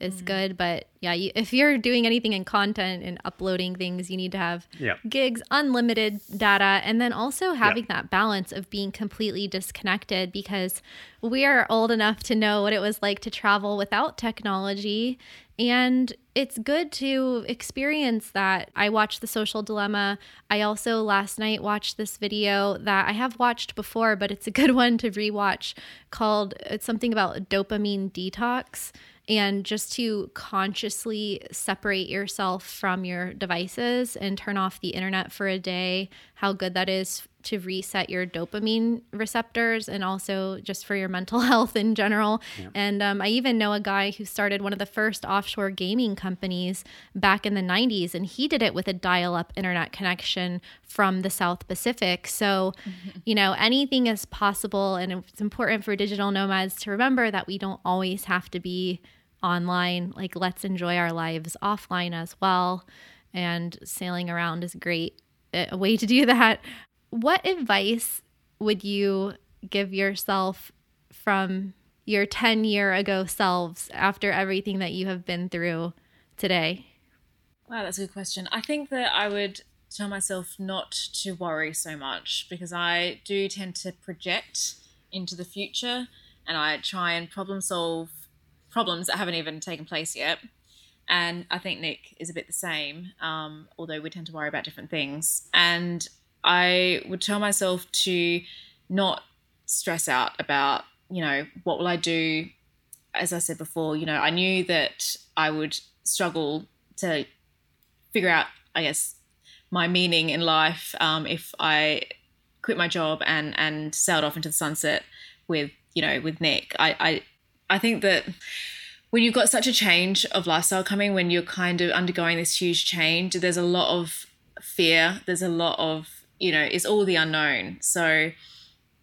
is mm-hmm. good, but yeah, you, if you're doing anything in content and uploading things, you need to have Yeah. gigs, unlimited data, and then also having that balance of being completely disconnected because we are old enough to know what it was like to travel without technology. And it's good to experience that. I watched The Social Dilemma. I also last night watched this video that I have watched before, but it's a good one to rewatch called it's something about dopamine detox and just to consciously separate yourself from your devices and turn off the internet for a day, how good that is to reset your dopamine receptors and also just for your mental health in general. And um, I even know a guy who started one of the first offshore gaming companies back in the 90s, and he did it with a dial up internet connection from the South Pacific. So, you know, anything is possible. And it's important for digital nomads to remember that we don't always have to be online. Like, let's enjoy our lives offline as well. And sailing around is great a way to do that. What advice would you give yourself from your 10 year ago selves after everything that you have been through today? Wow, that's a good question. I think that I would tell myself not to worry so much because I do tend to project into the future and I try and problem solve problems that haven't even taken place yet. And I think Nick is a bit the same, um, although we tend to worry about different things. And I would tell myself to not stress out about, you know, what will I do? As I said before, you know, I knew that I would struggle to figure out, I guess, my meaning in life um, if I quit my job and and sailed off into the sunset with you know with Nick. I I, I think that when you've got such a change of lifestyle coming, when you're kind of undergoing this huge change, there's a lot of fear. There's a lot of you know, it's all the unknown. So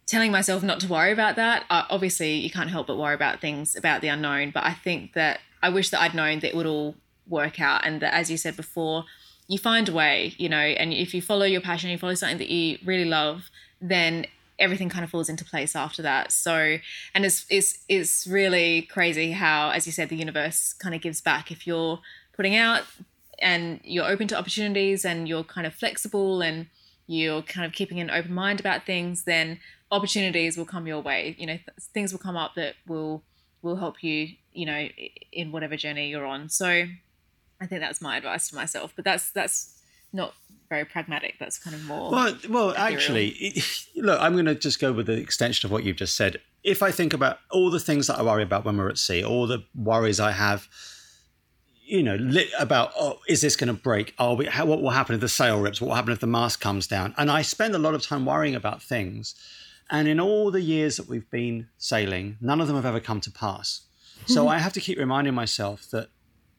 telling myself not to worry about that. Uh, obviously, you can't help but worry about things about the unknown. But I think that I wish that I'd known that it would all work out, and that, as you said before, you find a way. You know, and if you follow your passion, you follow something that you really love, then everything kind of falls into place after that. So, and it's it's it's really crazy how, as you said, the universe kind of gives back if you're putting out and you're open to opportunities and you're kind of flexible and you're kind of keeping an open mind about things, then opportunities will come your way. You know, th- things will come up that will will help you. You know, in whatever journey you're on. So, I think that's my advice to myself. But that's that's not very pragmatic. That's kind of more. Well, well, ethereal. actually, it, look, I'm going to just go with the extension of what you've just said. If I think about all the things that I worry about when we're at sea, all the worries I have, you know, lit about oh, is this going to break? Oh, we, how, what will happen if the sail rips? What will happen if the mast comes down? And I spend a lot of time worrying about things. And in all the years that we've been sailing, none of them have ever come to pass. So I have to keep reminding myself that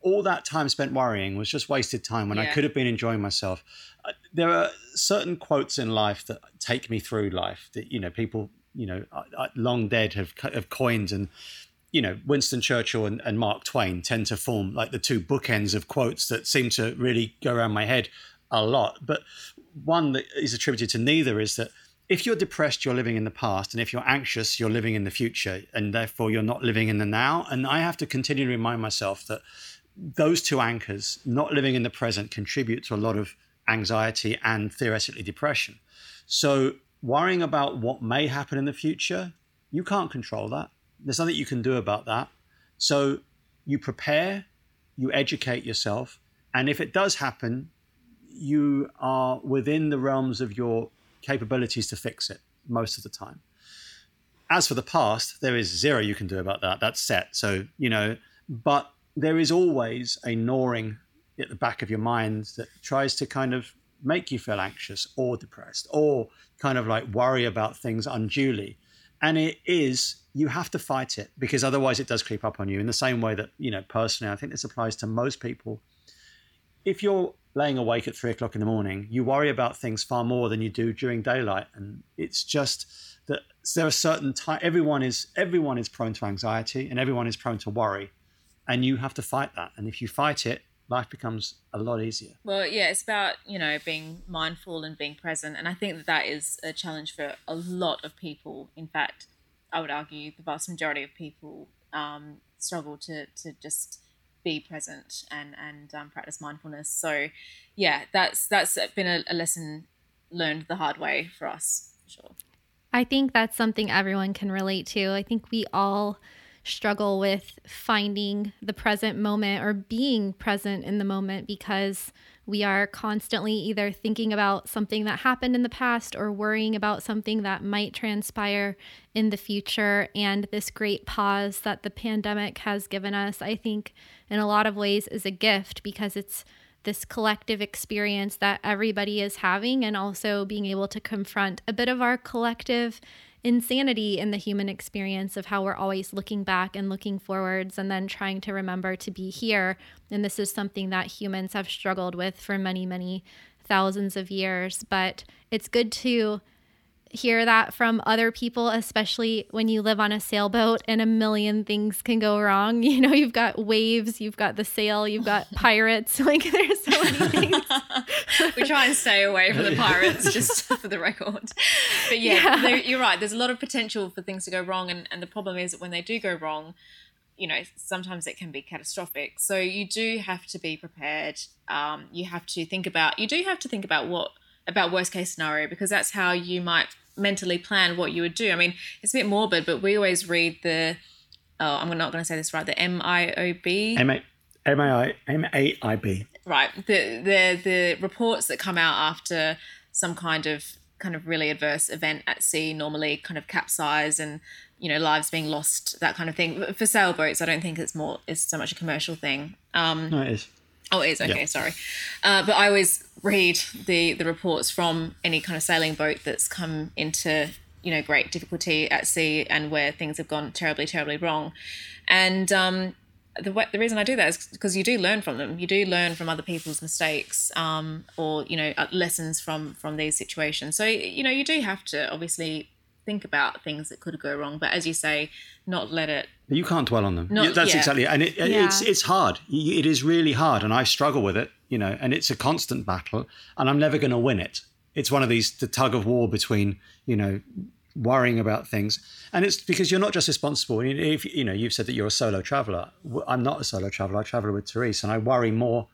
all that time spent worrying was just wasted time when I could have been enjoying myself. Uh, There are certain quotes in life that take me through life that you know people you know uh, uh, long dead have have coined and you know Winston Churchill and, and Mark Twain tend to form like the two bookends of quotes that seem to really go around my head a lot. But one that is attributed to neither is that if you're depressed, you're living in the past, and if you're anxious, you're living in the future, and therefore you're not living in the now. And I have to continue to remind myself that those two anchors, not living in the present, contribute to a lot of anxiety and theoretically depression. So, worrying about what may happen in the future, you can't control that. There's nothing you can do about that. So, you prepare, you educate yourself, and if it does happen, you are within the realms of your capabilities to fix it most of the time. As for the past, there is zero you can do about that. That's set. So, you know, but there is always a gnawing at the back of your mind that tries to kind of make you feel anxious or depressed or kind of like worry about things unduly. And it is, you have to fight it because otherwise it does creep up on you in the same way that, you know, personally, I think this applies to most people if you're laying awake at three o'clock in the morning, you worry about things far more than you do during daylight, and it's just that there are certain time. Everyone is everyone is prone to anxiety, and everyone is prone to worry, and you have to fight that. And if you fight it, life becomes a lot easier. Well, yeah, it's about you know being mindful and being present, and I think that that is a challenge for a lot of people. In fact, I would argue the vast majority of people um, struggle to to just be present and and um, practice mindfulness. So, yeah, that's that's been a, a lesson learned the hard way for us, for sure. I think that's something everyone can relate to. I think we all struggle with finding the present moment or being present in the moment because we are constantly either thinking about something that happened in the past or worrying about something that might transpire in the future. And this great pause that the pandemic has given us, I think, in a lot of ways, is a gift because it's this collective experience that everybody is having and also being able to confront a bit of our collective insanity in the human experience of how we're always looking back and looking forwards and then trying to remember to be here. And this is something that humans have struggled with for many, many thousands of years. But it's good to hear that from other people, especially when you live on a sailboat and a million things can go wrong. You know, you've got waves, you've got the sail, you've got pirates. Like there's so many things. we try and stay away from the pirates, just for the record. But yeah, yeah. you're right. There's a lot of potential for things to go wrong, and, and the problem is that when they do go wrong, you know, sometimes it can be catastrophic. So you do have to be prepared. Um, you have to think about. You do have to think about what about worst case scenario because that's how you might mentally plan what you would do. I mean, it's a bit morbid, but we always read the oh, I'm not going to say this right. The M I O B. M A M A I M A I B. Right. The the the reports that come out after some kind of kind of really adverse event at sea normally kind of capsize and you know lives being lost that kind of thing for sailboats i don't think it's more it's so much a commercial thing um no it is Oh, it is okay. Yeah. Sorry, uh, but I always read the the reports from any kind of sailing boat that's come into you know great difficulty at sea and where things have gone terribly, terribly wrong, and um, the the reason I do that is because you do learn from them. You do learn from other people's mistakes, um, or you know uh, lessons from from these situations. So you know you do have to obviously think about things that could go wrong, but as you say, not let it. You can't dwell on them. Not, That's yeah. exactly, and it, yeah. it's it's hard. It is really hard, and I struggle with it. You know, and it's a constant battle, and I'm never going to win it. It's one of these the tug of war between you know worrying about things, and it's because you're not just responsible. If you know, you've said that you're a solo traveler. I'm not a solo traveler. I travel with Terysa, and I worry more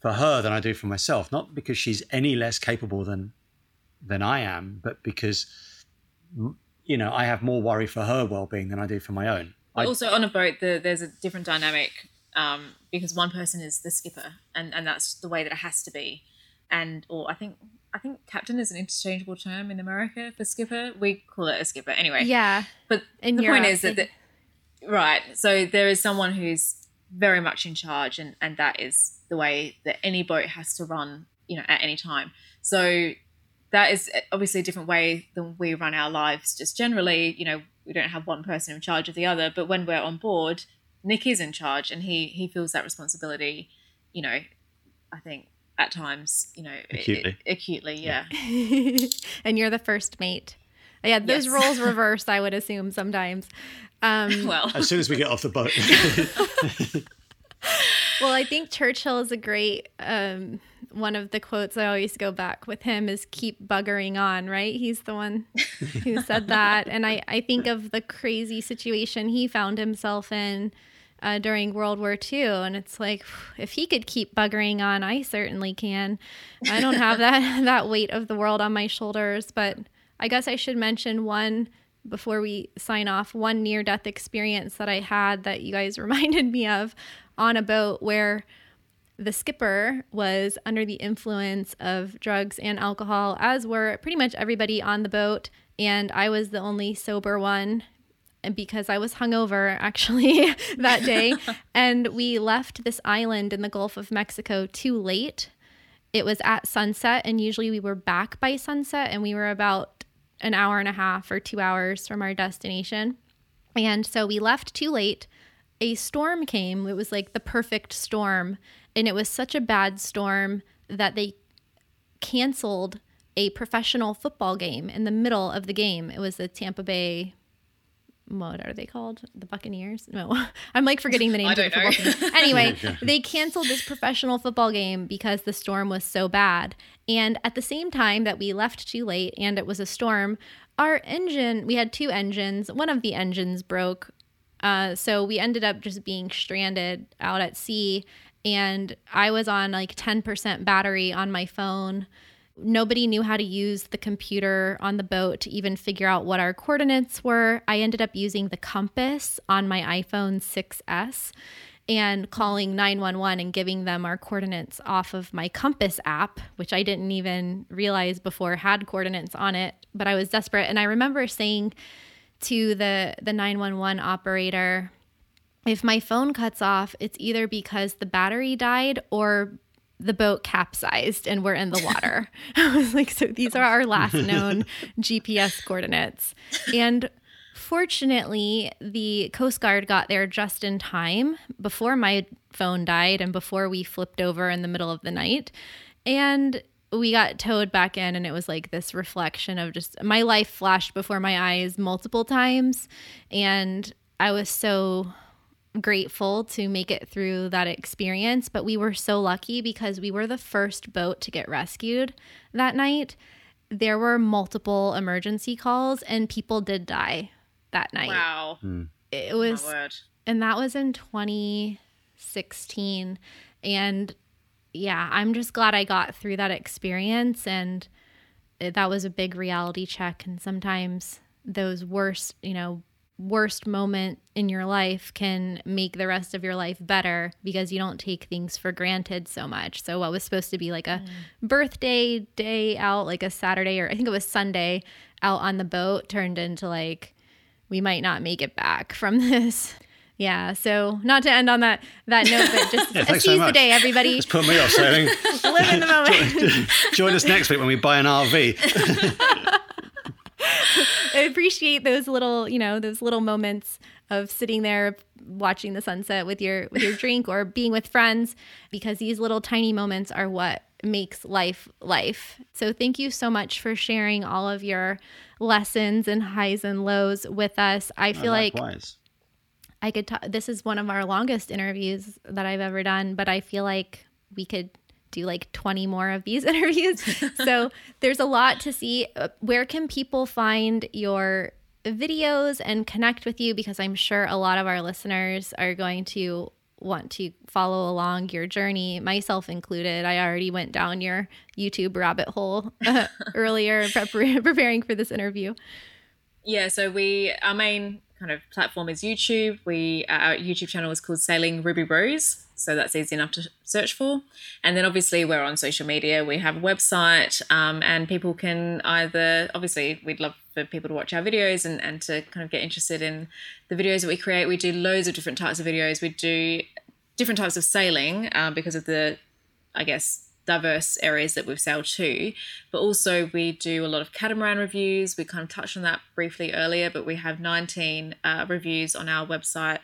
for her than I do for myself. Not because she's any less capable than than I am, but because you know, I have more worry for her well-being than I do for my own. I, also, on a boat, the, there's a different dynamic um, because one person is the skipper, and, and that's the way that it has to be. And or I think I think captain is an interchangeable term in America for skipper. We call it a skipper anyway. Yeah. But in the Europe, point is that the, right. So there is someone who's very much in charge, and and that is the way that any boat has to run. You know, at any time. So that is obviously a different way than we run our lives. Just generally, you know, we don't have one person in charge of the other, but when we're on board, Nick is in charge and he he feels that responsibility. You know, I think at times, you know, acutely, it, acutely, yeah. and you're the first mate. Yeah, those yes. roles reverse. I would assume sometimes. Um, well, as soon as we get off the boat. well, I think Churchill is a great um, one of the quotes I always go back with him is keep buggering on, right? He's the one who said that. And I, I think of the crazy situation he found himself in uh, during World War II. And it's like, if he could keep buggering on, I certainly can. I don't have that, that weight of the world on my shoulders. But I guess I should mention one before we sign off one near death experience that I had that you guys reminded me of on a boat where the skipper was under the influence of drugs and alcohol, as were pretty much everybody on the boat. And I was the only sober one because I was hungover actually that day. and we left this island in the Gulf of Mexico too late. It was at sunset, and usually we were back by sunset, and we were about an hour and a half or two hours from our destination. And so we left too late a storm came. It was like the perfect storm. And it was such a bad storm that they canceled a professional football game in the middle of the game. It was the Tampa Bay. What are they called? The Buccaneers? No, I'm like forgetting the name I of the don't football know. team. Anyway, they canceled this professional football game because the storm was so bad. And at the same time that we left too late and it was a storm, our engine, we had two engines. One of the engines broke. Uh, so we ended up just being stranded out at sea. And I was on like 10% battery on my phone. Nobody knew how to use the computer on the boat to even figure out what our coordinates were. I ended up using the compass on my iPhone 6S and calling 911 and giving them our coordinates off of my compass app, which I didn't even realize before had coordinates on it, but I was desperate and I remember saying to the the 911 operator if my phone cuts off, it's either because the battery died or the boat capsized and we're in the water. I was like, so these are our last known GPS coordinates. And fortunately, the Coast Guard got there just in time before my phone died and before we flipped over in the middle of the night. And we got towed back in, and it was like this reflection of just my life flashed before my eyes multiple times. And I was so grateful to make it through that experience. But we were so lucky because we were the first boat to get rescued that night. There were multiple emergency calls, and people did die that night. Wow. Hmm. It was and that was in 2016 and yeah i'm just glad i got through that experience and eh, that was a big reality check and sometimes those worst you know worst moment in your life can make the rest of your life better because you don't take things for granted so much so what was supposed to be like a mm. birthday day out like a saturday or i think it was sunday out on the boat turned into like we might not make it back from this. Yeah, so not to end on that that note, but just Yeah, thanks so seize the day, everybody. Just put me off sailing. Live in the moment. Join us next week when we buy an RV. I appreciate those little, you know, those little moments of sitting there watching the sunset with your with your drink or being with friends because these little tiny moments are what makes life life. So thank you so much for sharing all of your lessons and highs and lows with us. I feel like I could talk. This is one of our longest interviews that I've ever done, but I feel like we could do like 20 more of these interviews. so there's a lot to see. Uh, Where can people find your videos and connect with you? Because I'm sure a lot of our listeners are going to want to follow along your journey, myself included. I already went down your YouTube rabbit hole uh, earlier, prepar- preparing for this interview. Yeah, so we our main kind of platform is YouTube. We our YouTube channel is called Sailing Ruby Rose, so that's easy enough to search for. And then obviously we're on social media. We have a website, um, and people can either obviously we'd love for people to watch our videos and and to kind of get interested in the videos that we create. We do loads of different types of videos. We do different types of sailing um, because of the I guess, diverse areas that we've sailed to. But also, we do a lot of catamaran reviews. We kind of touched on that briefly earlier, but we have 19 uh, reviews on our website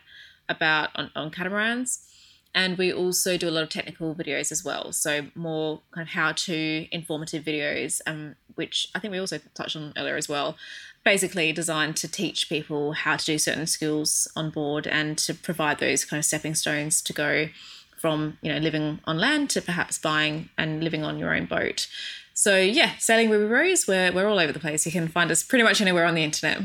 about on, on catamarans. And we also do a lot of technical videos as well. So, more kind of how to informative videos, um, which I think we also touched on earlier as well. Basically, designed to teach people how to do certain skills on board and to provide those kind of stepping stones to go from you know living on land to perhaps buying and living on your own boat. So yeah, sailing Ruby Rose, we're we're all over the place. You can find us pretty much anywhere on the internet.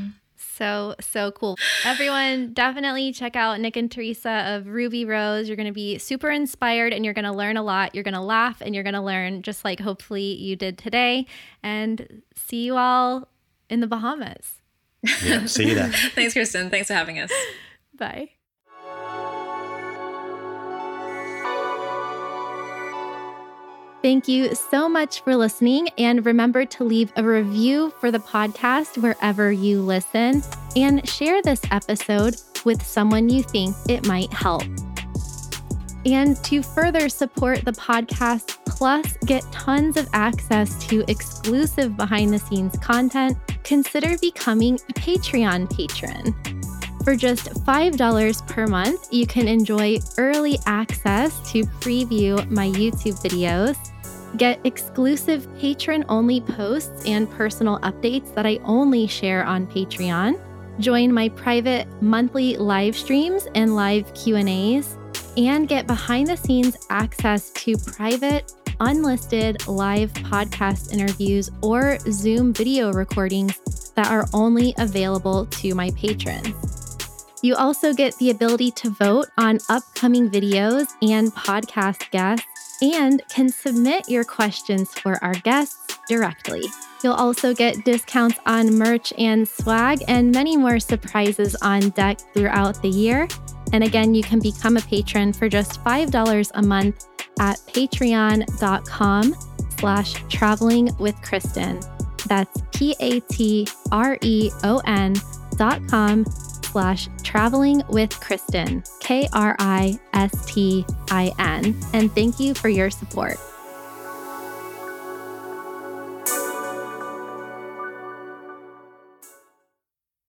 So, so cool. Everyone, definitely check out Nick and Terysa of Ruby Rose. You're going to be super inspired and you're going to learn a lot. You're going to laugh and you're going to learn just like hopefully you did today. And see you all in the Bahamas. Yeah, see you there. Thanks, Kristin. Thanks for having us. Bye. Thank you so much for listening. And remember to leave a review for the podcast wherever you listen and share this episode with someone you think it might help. And to further support the podcast, plus get tons of access to exclusive behind the scenes content, consider becoming a Patreon patron. For just $5 per month, you can enjoy early access to preview my YouTube videos, get exclusive patron only posts and personal updates that I only share on Patreon, join my private monthly live streams and live Q&As, and get behind the scenes access to private unlisted live podcast interviews or Zoom video recordings that are only available to my patrons. You also get the ability to vote on upcoming videos and podcast guests and can submit your questions for our guests directly. You'll also get discounts on merch and swag and many more surprises on deck throughout the year. And again, you can become a patron for just $5 a month at patreon.com slash traveling with Kristin. That's P-A-T-R-E-O-N dot com slash traveling with Kristin, K R I S T I N. And thank you for your support.